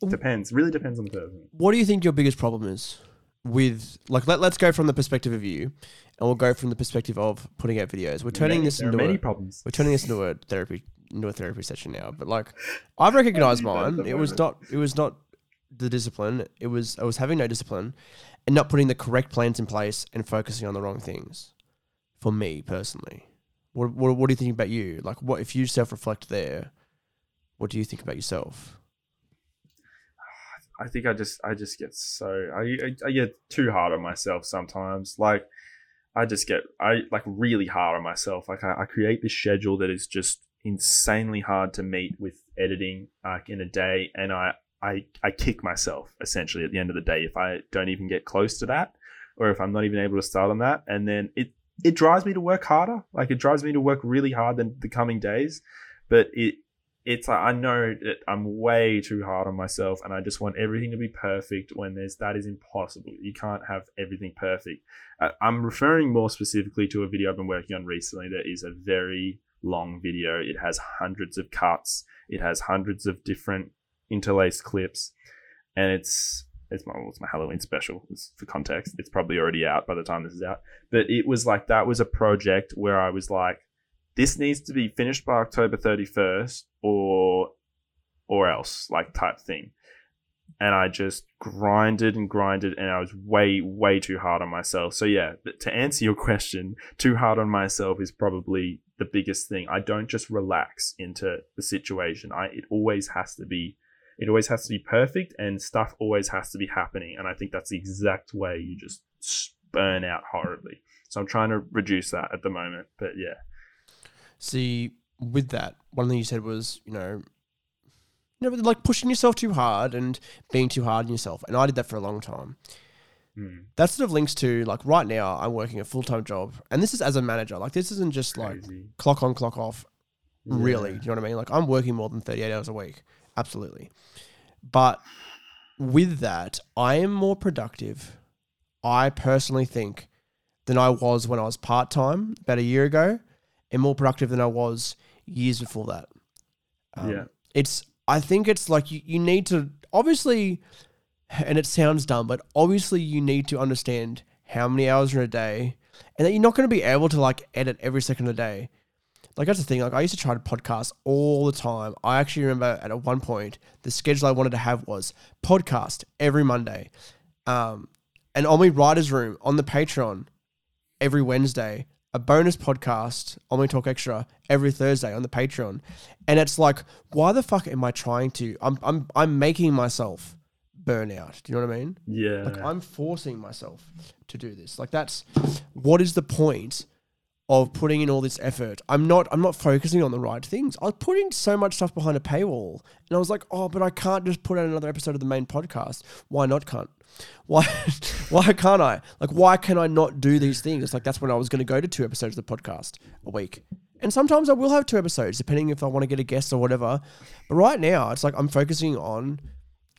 Depends. Really depends on the person.
what do you think your biggest problem is with like let, let's go from the perspective of you and we'll go from the perspective of putting out videos. We're turning
Many-
this into
many
a,
problems.
we're turning this into a therapy into a therapy session now but like (laughs) i've recognized
do that at
mine it was not it was not the discipline. It was i was having no discipline and not putting the correct plans in place and focusing on the wrong things for me personally. What, what, what do you think about you? Like what if you self-reflect there what do you think about yourself
I think I just I just get so I, I get too hard on myself sometimes. Like I just get I like really hard on myself. Like I, I create this schedule that is just insanely hard to meet with editing like in a day, and I I I kick myself essentially at the end of the day if I don't even get close to that, or if I'm not even able to start on that, and then it it drives me to work harder. Like it drives me to work really hard than the coming days, but it it's like I know that I'm way too hard on myself and I just want everything to be perfect when there's that is impossible. You can't have everything perfect. I'm referring more specifically to a video I've been working on recently that is a very long video. It has hundreds of cuts, it has hundreds of different interlaced clips, and it's it's my, it's my Halloween special. It's for context, it's probably already out by the time this is out. But it was like that was a project where I was like, this needs to be finished by October 31st or or else like type thing. And I just grinded and grinded and I was way way too hard on myself. So yeah, to answer your (laughs) question, too hard on myself is probably the biggest thing. I don't just relax into the situation. I it always has to be it always has to be perfect and stuff always has to be happening and I think that's the exact way you just burn out horribly. So I'm trying to reduce that at the moment, but yeah.
See, with that, one thing you said was, you know, you know, like pushing yourself too hard and being too hard on yourself. And I did that for a long time.
Hmm.
That sort of links to like right now, I'm working a full time job, and this is as a manager. Like this isn't just like
Crazy.
clock on, clock off. Really,
Yeah.
do you know what I mean? Like I'm working more than 38 hours a week, absolutely. But with that, I am more productive. I personally think than I was when I was part time about a year ago, and more productive than I was years before that. Um,
Yeah.
it's. I think it's like you, you need to obviously, and it sounds dumb, but obviously you need to understand how many hours in a day, and that you're not going to be able to like edit every second of the day. Like that's the thing. Like I used to try to podcast all the time. I actually remember at one point the schedule I wanted to have was podcast every Monday, um, and on my writers' room on the Patreon every Wednesday, a bonus podcast on my Talk Extra every Thursday on the Patreon, and it's like, why the fuck am I trying to? I'm I'm I'm making myself burn out. Do you know what I mean?
Yeah.
Like I'm forcing myself to do this. Like that's what is the point of putting in all this effort? I'm not I'm not focusing on the right things. I was putting so much stuff behind a paywall and I was like, "Oh, but I can't just put out another episode of the main podcast. Why not, cunt? Why (laughs) why can't I? Like why can I not do these things? It's like that's when I was going to go to two episodes of the podcast a week. And sometimes I will have two episodes depending if I want to get a guest or whatever. But right now, it's like I'm focusing on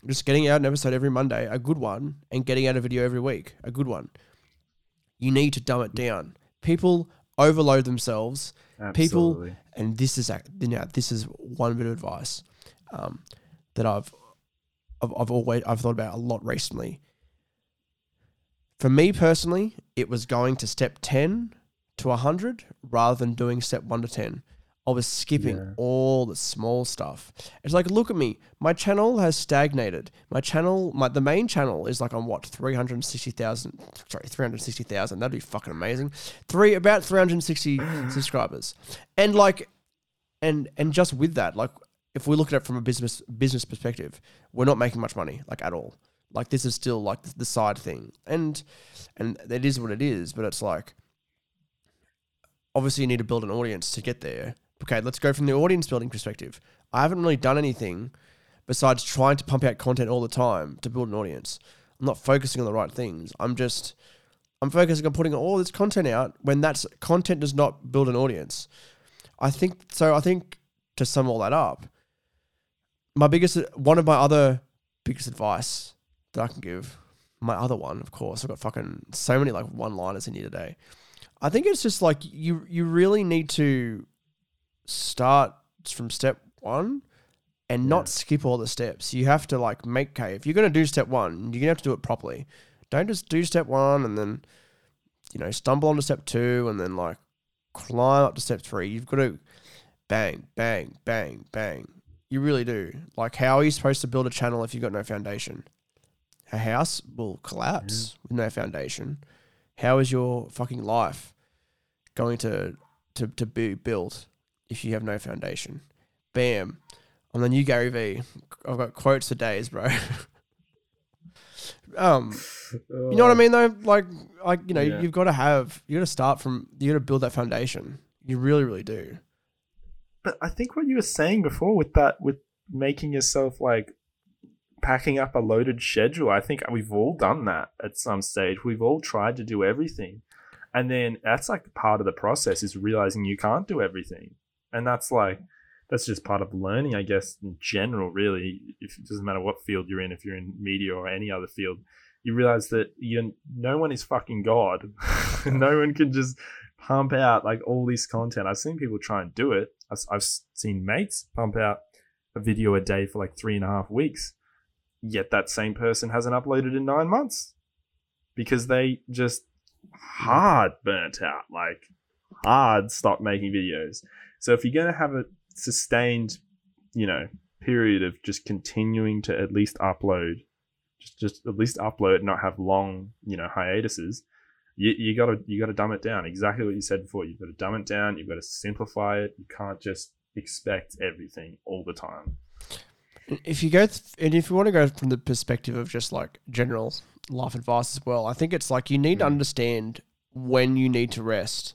just getting out an episode every Monday, a good one, and getting out a video every week, a good one. You need to dumb it down. People overload themselves. People, and this is now this is one bit of advice um, that I've, I've I've always I've thought about a lot recently. For me personally, it was going to step ten to hundred rather than doing step one to ten. I was skipping
Yeah.
all the small stuff. It's like, look at me. My channel has stagnated. My channel, my the main channel is like on what three hundred sixty thousand. Sorry, three hundred sixty thousand. That'd be fucking amazing. Three about three hundred sixty (clears throat) subscribers, and like, and and just with that, like, if we look at it from a business business perspective, we're not making much money, like at all. Like this is still like the side thing, and and it is what it is. But it's like, obviously, you need to build an audience to get there. Okay, let's go from the audience building perspective. I haven't really done anything besides trying to pump out content all the time to build an audience. I'm not focusing on the right things. I'm just I'm focusing on putting all this content out when that's content does not build an audience. I think so. I think to sum all that up, my biggest one of my other biggest advice that I can give, my other one, of course, I've got fucking so many like one liners in here today. I think it's just like you you really need to start from step one and not skip all the steps. You have to like make okay, if you're gonna do step one, you're gonna have to do it properly. Don't just do step one and then you know stumble onto step two and then like climb up to step three. You've got to bang, bang, bang, bang. You really do. Like, how are you supposed to build a channel if you've got no foundation? A house will collapse with no foundation. How is your fucking life going to to, to be built if you have no foundation? Bam. I'm the new Gary V. I've got quotes for days, bro. (laughs) um, you know what I mean though? Like like, you know,
Yeah.
you've got to have you got to start from you got to build that foundation. You really, really do.
But I think what you were saying before with that, with making yourself like packing up a loaded schedule, I think we've all done that at some stage. We've all tried to do everything. And then that's like part of the process is realizing you can't do everything. And that's like, that's just part of learning, I guess, in general, really. If it doesn't matter what field you're in, if you're in media or any other field, you realize that you no one is fucking God. (laughs) no one can just pump out like all this content. I've seen people try and do it. I've, I've seen mates pump out a video a day for like three and a half weeks. Yet that same person hasn't uploaded in nine months because they just hard burnt out, like hard stopped making videos. So if you're going to have a sustained, you know, period of just continuing to at least upload, just, just at least upload, not have long, you know, hiatuses, you, you gotta you gotta dumb it down. Exactly what you said before. You've got to dumb it down. You've got to simplify it. You can't just expect everything all the time.
If you go th- and if you want to go from the perspective of just like general life advice as well, I think it's like you need to
Mm.
understand when you need to rest.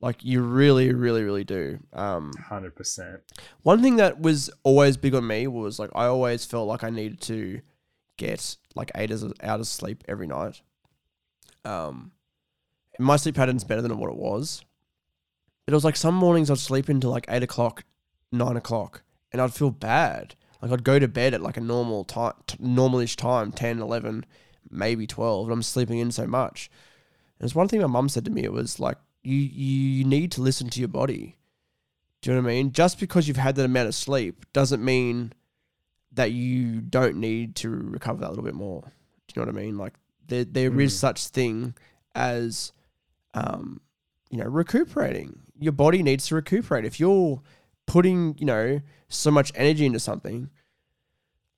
Like you really, really, really do. Um,
Hundred percent.
One thing that was always big on me was like I always felt like I needed to get like eight hours hours of sleep every night. Um, my sleep pattern's better than what it was. But it was like some mornings I'd sleep into like eight o'clock, nine o'clock, and I'd feel bad. Like I'd go to bed at like a normal time, t- normalish time, 10, 11, maybe 12, and I'm sleeping in so much. And it's one thing my mum said to me. It was like, you, you need to listen to your body. Do you know what I mean? Just because you've had that amount of sleep doesn't mean that you don't need to recover that a little bit more. Do you know what I mean? Like there there is
Mm.
such thing as um you know recuperating your body needs to recuperate if you're putting you know so much energy into something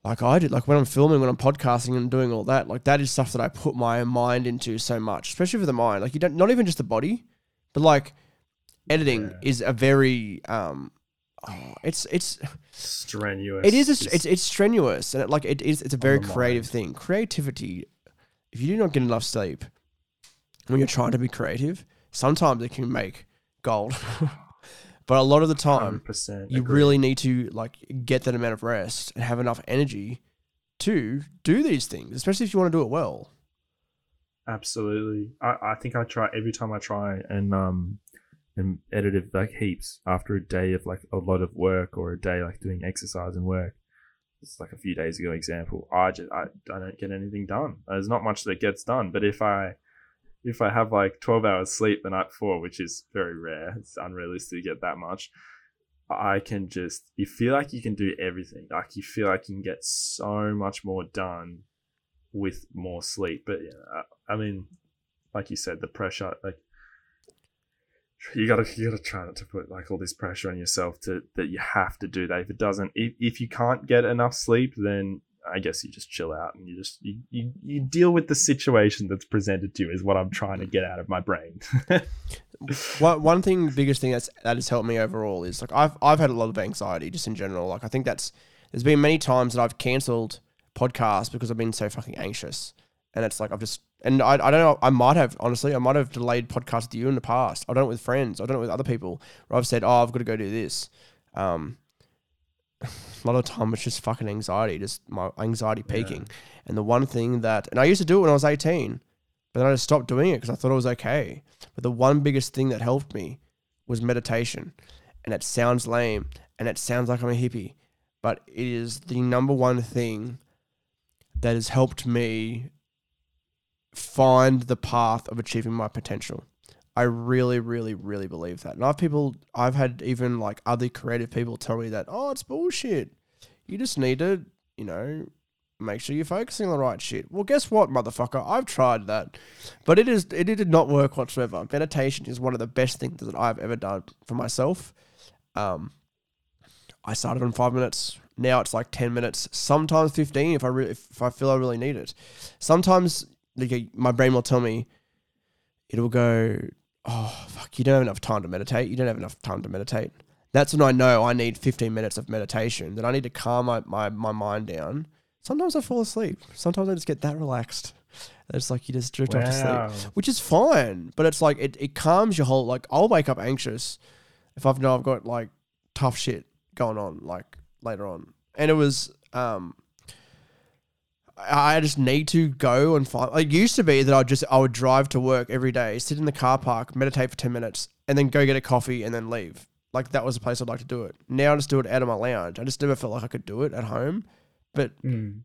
like I did like when I'm filming when I'm podcasting and doing all that like that is stuff that I put my mind into so much especially for the mind like you don't not even just the body but like editing
Yeah.
is a very um oh, it's it's
Strenuous.
it is. A, it's it's strenuous, and it, like it is. It's a very creative
mind.
thing. Creativity. If you do not get enough sleep when you're trying to be creative, sometimes it can make gold. (laughs) but a lot of the time, you
agree.
really need to like get that amount of rest and have enough energy to do these things, especially if you want to do it well.
Absolutely. I, I think I try every time I try and um and edit it like heaps after a day of like a lot of work or a day like doing exercise and work. It's like a few days ago example. I just I, I don't get anything done. There's not much that gets done. But if I if I have like twelve hours sleep the night before, which is very rare, it's unrealistic to get that much. I can just you feel like you can do everything. Like you feel like you can get so much more done with more sleep. But yeah, I, I mean, like you said, the pressure, like you gotta you gotta try not to put like all this pressure on yourself to that you have to do that. If it doesn't, if, if you can't get enough sleep, then I guess you just chill out and you just you, you, you deal with the situation that's presented to you is what I'm trying to get out of my brain. (laughs)
one one thing, biggest thing that's that has helped me overall is like I've I've had a lot of anxiety just in general. Like I think that's there's been many times that I've cancelled podcasts because I've been so fucking anxious, and it's like I've just and I, I don't know I might have honestly I might have delayed podcasts with you in the past. I've done it with friends. I've done it with other people where I've said oh I've got to go do this. Um, a lot of time it's just fucking anxiety, just my anxiety peaking. And the one thing that and I used to do it when I was 18, but then I just stopped doing it because I thought it was okay. But the one biggest thing that helped me was meditation. And it sounds lame and it sounds like I'm a hippie, but it is the number one thing that has helped me find the path of achieving my potential. I really, really, really believe that. And I've people I've had even like other creative people tell me that, oh, it's bullshit. You just need to, you know, make sure you're focusing on the right shit. Well, guess what, motherfucker? I've tried that. But it is it did not work whatsoever. Meditation is one of the best things that I've ever done for myself. Um, I started on five minutes. Now it's like ten minutes. Sometimes fifteen if I if I feel I really need it. Sometimes like, my brain will tell me it'll go. Oh fuck! You don't have enough time to meditate. You don't have enough time to meditate. That's when I know I need 15 minutes of meditation. That I need to calm my, my, my mind down. Sometimes I fall asleep. Sometimes I just get that relaxed. It's like you just drift off to sleep which is fine. But it's like it, it calms your whole like I'll wake up anxious if I've know I've got like tough shit going on like later on. And it was um I just need to go and find. It used to be that I just I would drive to work every day, sit in the car park, meditate for ten minutes, and then go get a coffee and then leave. Like that was the place I'd like to do it. Now I just do it out of my lounge. I just never felt like I could do it at home. But
Mm.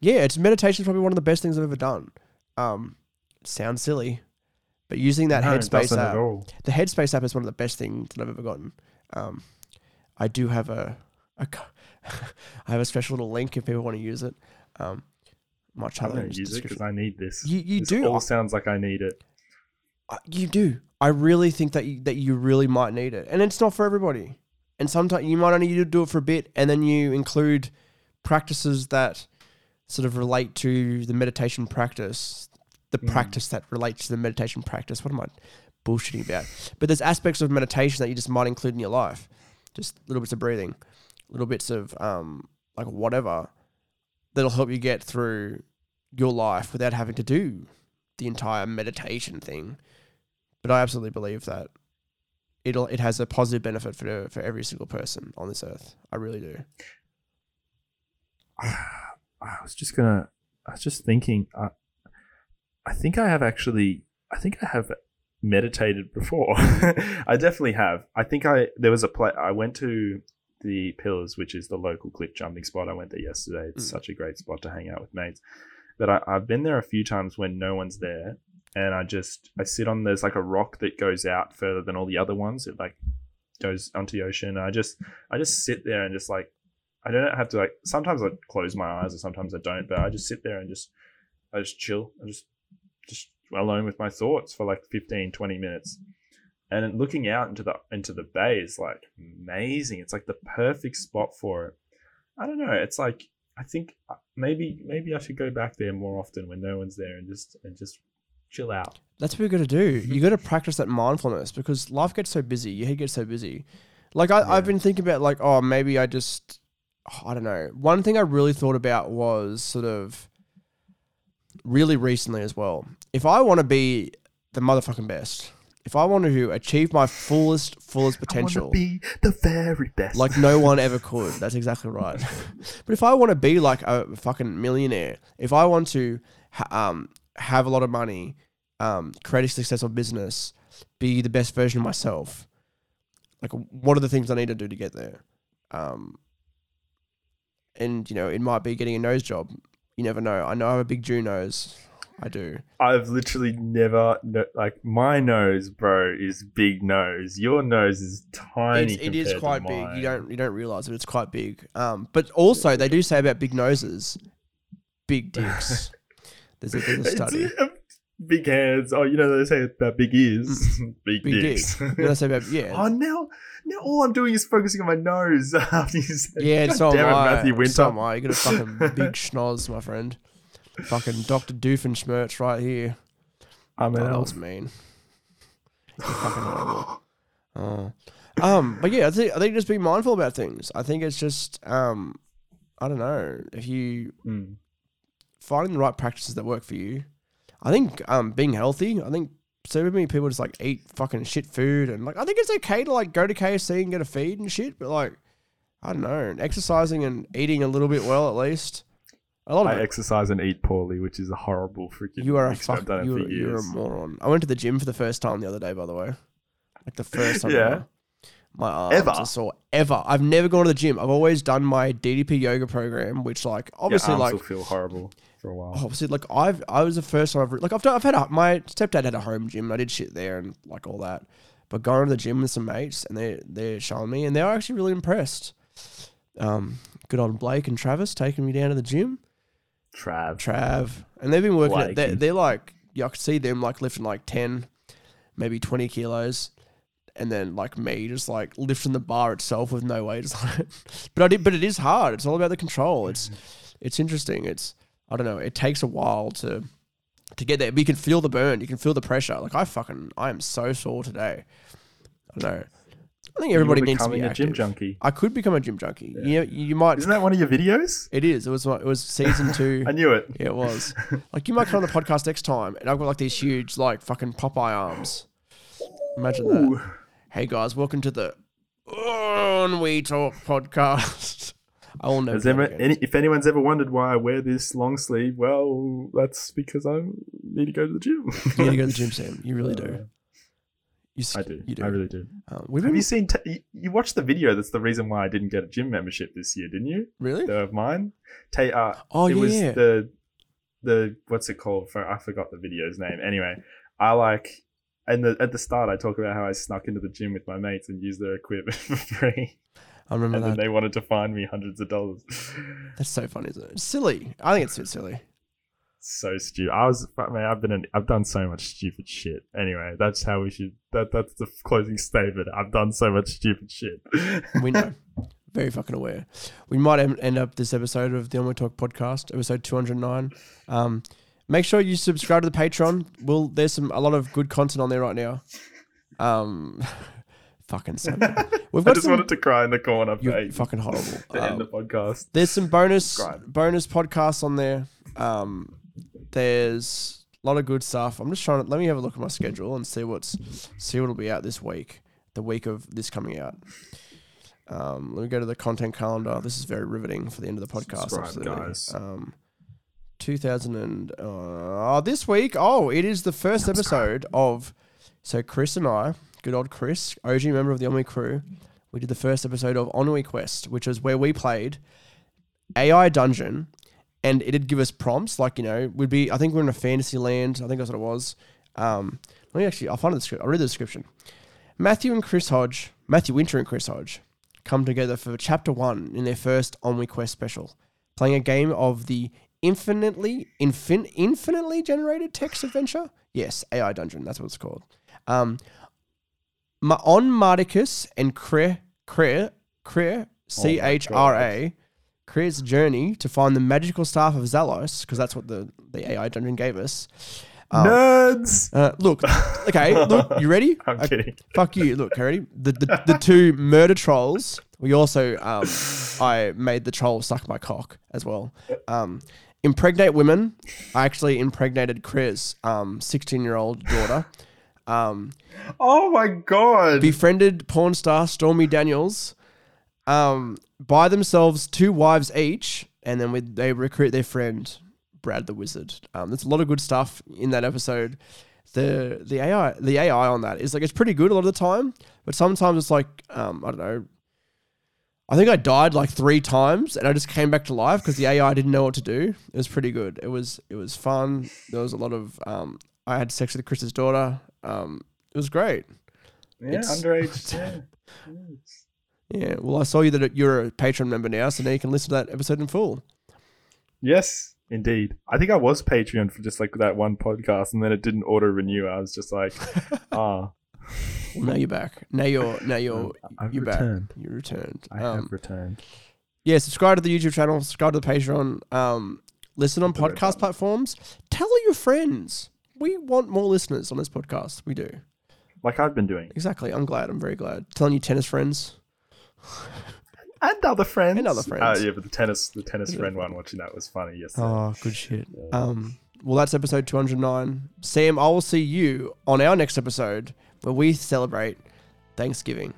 yeah, it's meditation is probably one of the best things I've ever done. Um, sounds silly, but using that
No,
Headspace app, the Headspace app is one of the best things that I've ever gotten. Um, I do have a, a (laughs) I have a special little link if people want to use it. Um, try
I'm gonna
in
use it because. I need this.
You you
This
do.
all sounds like I need it.
You do. I really think that you, that you really might need it, and it's not for everybody. And sometimes you might only need to do it for a bit, and then you include practices that sort of relate to the meditation practice, the
Mm.
practice that relates to the meditation practice. What am I bullshitting about? But there's aspects of meditation that you just might include in your life, just little bits of breathing, little bits of um like whatever that'll help you get through your life without having to do the entire meditation thing. But I absolutely believe that it'll it has a positive benefit for for every single person on this earth. I really do. (sighs)
I was just gonna. I was just thinking. I, I think I have actually. I think I have meditated before. (laughs) I definitely have. I think I there was a play. I went to the Pillars, which is the local cliff jumping spot. I went there yesterday. It's
Mm.
such a great spot to hang out with mates. But I, I've been there a few times when no one's there, and I just I sit on. There's like a rock that goes out further than all the other ones. It like goes onto the ocean. I just I just sit there and just like I don't have to like. Sometimes I close my eyes, or sometimes I don't. But I just sit there and just, I just chill. I just just alone with my thoughts for like 15, 20 minutes. And looking out into the into the bay is like amazing. It's like the perfect spot for it. I don't know. It's like I think uh, maybe maybe I should go back there more often when no one's there and just and just chill out.
That's what you got to do. You got to practice that mindfulness because life gets so busy. Your head gets so busy. Like I,
Yeah.
I've been thinking about like, oh, maybe I just, I don't know. One thing I really thought about was sort of really recently as well. If I want to be the motherfucking best, if I want to achieve my fullest, fullest potential,
be the very best.
like no one ever could. That's exactly right. (laughs) but if I want to be like a fucking millionaire, if I want to ha- um, have a lot of money, um, create a successful business, be the best version of myself, like what are the things I need to do to get there? Um, and you know, it might be getting a nose job. You never know. I know I have a big Jew nose. I do.
I've literally never no, like my nose, bro, is big nose. Your nose is tiny.
It's, it is quite big. You don't you don't realize it. It's quite big. Um, but also they do say about big noses, big (laughs) dicks. There's a, there's a study.
big hands. Oh, you know they say about big ears, (laughs) big,
Mm. Big
dicks.
dick. They say about (laughs) yeah.
oh, now, now all I'm doing is focusing on my nose. After you said,
Yeah,
God
so am
damn it,
I.
Matthew Winter.
So am I. You got a fucking big schnoz, my friend. Fucking Dr. Doofenshmirtz right here.
I'm
Oh,
an
that
elf.
was mean. Fucking horrible. Oh. Um, but yeah, I think I think just be mindful about things. I think it's just um, I don't know if you
Mm.
finding the right practices that work for you. I think um being healthy. I think so many people just like eat fucking shit food and like I think it's okay to like go to KFC and get a feed and shit, but like I don't know, exercising and eating a little bit well at least. A lot of
I
it.
exercise and eat poorly, which is a horrible freaking.
You are a fuck. You're,
for
you're a
years.
moron. I went to the gym for the first time the other day, by the way. Like the first time. (laughs)
Yeah.
ever. My arms
Ever?
are sore. Ever. I've never gone to the gym. I've always done my DDP yoga program, which like obviously
Your arms
like
will feel horrible for a while.
obviously like I've I was the first time I've re- like I've done, I've had a, my stepdad had a home gym and I did shit there and like all that. But going to the gym with some mates and they they're showing me and they're actually really impressed. Um, good on Blake and Travis taking me down to the gym.
Trav.
Trav, and they've been working. It. They're, they're like, I could see them like lifting like ten, maybe twenty kilos, and then like me just like lifting the bar itself with no weight on it. (laughs) But I did. But it is hard. It's all about the control. It's it's interesting. It's I don't know. It takes a while to to get there. But you can feel the burn. You can feel the pressure. Like I fucking I am so sore today. I don't know. I think everybody needs to be
a gym junkie.
I could become a gym junkie. Yeah. You, you might.
Isn't that one of your videos?
It is. It was. It was season (laughs) two.
I knew it.
Yeah, it was. like you might come on the podcast next time, and I've got like these huge, like fucking Popeye arms. Imagine that. Hey guys, welcome to the Ennui Talk podcast. (laughs) I will never.
Has
do that
ever, any, if anyone's ever wondered why I wear this long sleeve, well, that's because I need to go to the gym.
You need to go to the (laughs) gym, Sam. You really do. Uh, You,
I do.
You do.
I really do.
Um,
Have
been,
you seen? T- you, watched the video. That's the reason why I didn't get a gym membership this year, didn't you?
really?
The of mine. Ta- uh,
Oh
it was the the what's it called? For I forgot the video's name. Anyway, I like. And the, at the start, I talk about how I snuck into the gym with my mates and used their equipment (laughs) for free,
I remember
and then they wanted to fine me hundreds of dollars.
That's so funny, isn't it? It's silly. I think it's a bit silly.
So stupid. I was, man, I've been, an, I've done so much stupid shit. Anyway, that's how we should. That that's the closing statement. I've done so much stupid shit. (laughs)
We know. (laughs) Very fucking aware. We might end up this episode of the Ennui Talk podcast, episode 209. Um, make sure you subscribe to the Patreon. Well, there's some a lot of good content on there right now. Um, (laughs) fucking so. We've got I
just
some.
wanted to cry in the corner.
You're fucking horrible.
to end
Um,
the podcast.
there's some bonus
Subscribe.
bonus podcasts on there. Um, there's a lot of good stuff. I'm just trying to let me have a look at my schedule and see what's see what'll be out this week, the week of this coming out. Um, let me go to the content calendar. This is very riveting for the end of the podcast.
Subscribe,
absolutely.
guys.
Um, 2000 and uh, this week. Oh, it is the first episode of. So Chris and I, good old Chris, OG member of the Omni crew, we did the first episode of Ennui Quest, which is where we played AI Dungeon, and it'd give us prompts like you know we'd be. I think we're in a fantasy land. I think that's what it was. Um, let me actually. I'll find the description. I'll read the description. Matthew and Chris Hodge, Matthew Winter and Chris Hodge, come together for chapter one in their first Ennui Quest special, playing a game of the infinitely infin, infinitely generated text adventure. Yes, AI Dungeon. That's what it's called. Um, Ma- on Mardicus and Cre Cre Cre C H R A. Create's a journey to find the magical staff of Zalos, because that's what the, the AI dungeon gave us. Um,
Nerds.
uh, look, okay, look, you (laughs) ready?
I'm
Uh,
kidding.
fuck you. Look, ready? The, the the two murder trolls. We also um, I made the troll suck my cock as well. Um, impregnate women. I actually impregnated Chris, um, sixteen year old daughter. Um,
Oh my god.
befriended porn star Stormy Daniels. Um, buy themselves two wives each, and then we, they recruit their friend Brad the Wizard. Um, there's a lot of good stuff in that episode. The the AI the AI on that is like it's pretty good a lot of the time, but sometimes it's like um, I don't know. I think I died like three times, and I just came back to life because the AI didn't know what to do. It was pretty good. It was it was fun. There was a lot of um, I had sex with Chris's daughter. Um, it was great.
yeah,
it's-
underage. (laughs) Yeah.
Yeah, well, I saw you that you're a Patreon member now, so now you can listen to that episode in full.
Yes, indeed. I think I was Patreon for just like that one podcast, and then it didn't auto renew. I was just like, (laughs) ah,
Well, now you're back. Now you're now you're
I've
you're
returned.
back. You returned.
I
Um,
have returned.
yeah, subscribe to the YouTube channel. Subscribe to the Patreon. Um, listen on
the
podcast platforms. Tell all your friends. We want more listeners on this podcast. We do
Like I've been doing,
exactly. I'm glad. I'm very glad. Telling your tennis friends. (laughs)
and other friends,
And other friends.
Uh, yeah, but the tennis, the tennis friend one watching that was funny. Yes.
Oh, good shit. Um, well, that's episode 209. Sam, I will see you on our next episode where we celebrate Thanksgiving,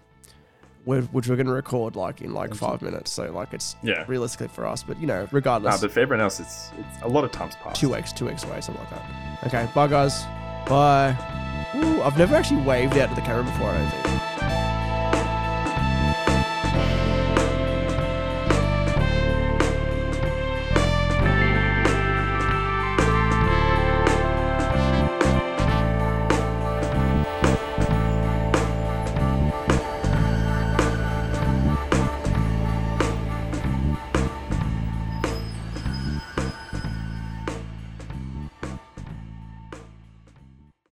which we're going to record like in like five minutes. So like it's
Yeah.
realistically for us, but you know,
Nah,
regardless,
but for everyone else, it's it's a lot of times past.
two weeks, two weeks away, something like that. Okay, bye guys. Bye. Ooh, I've never actually waved out to the camera before. I don't think.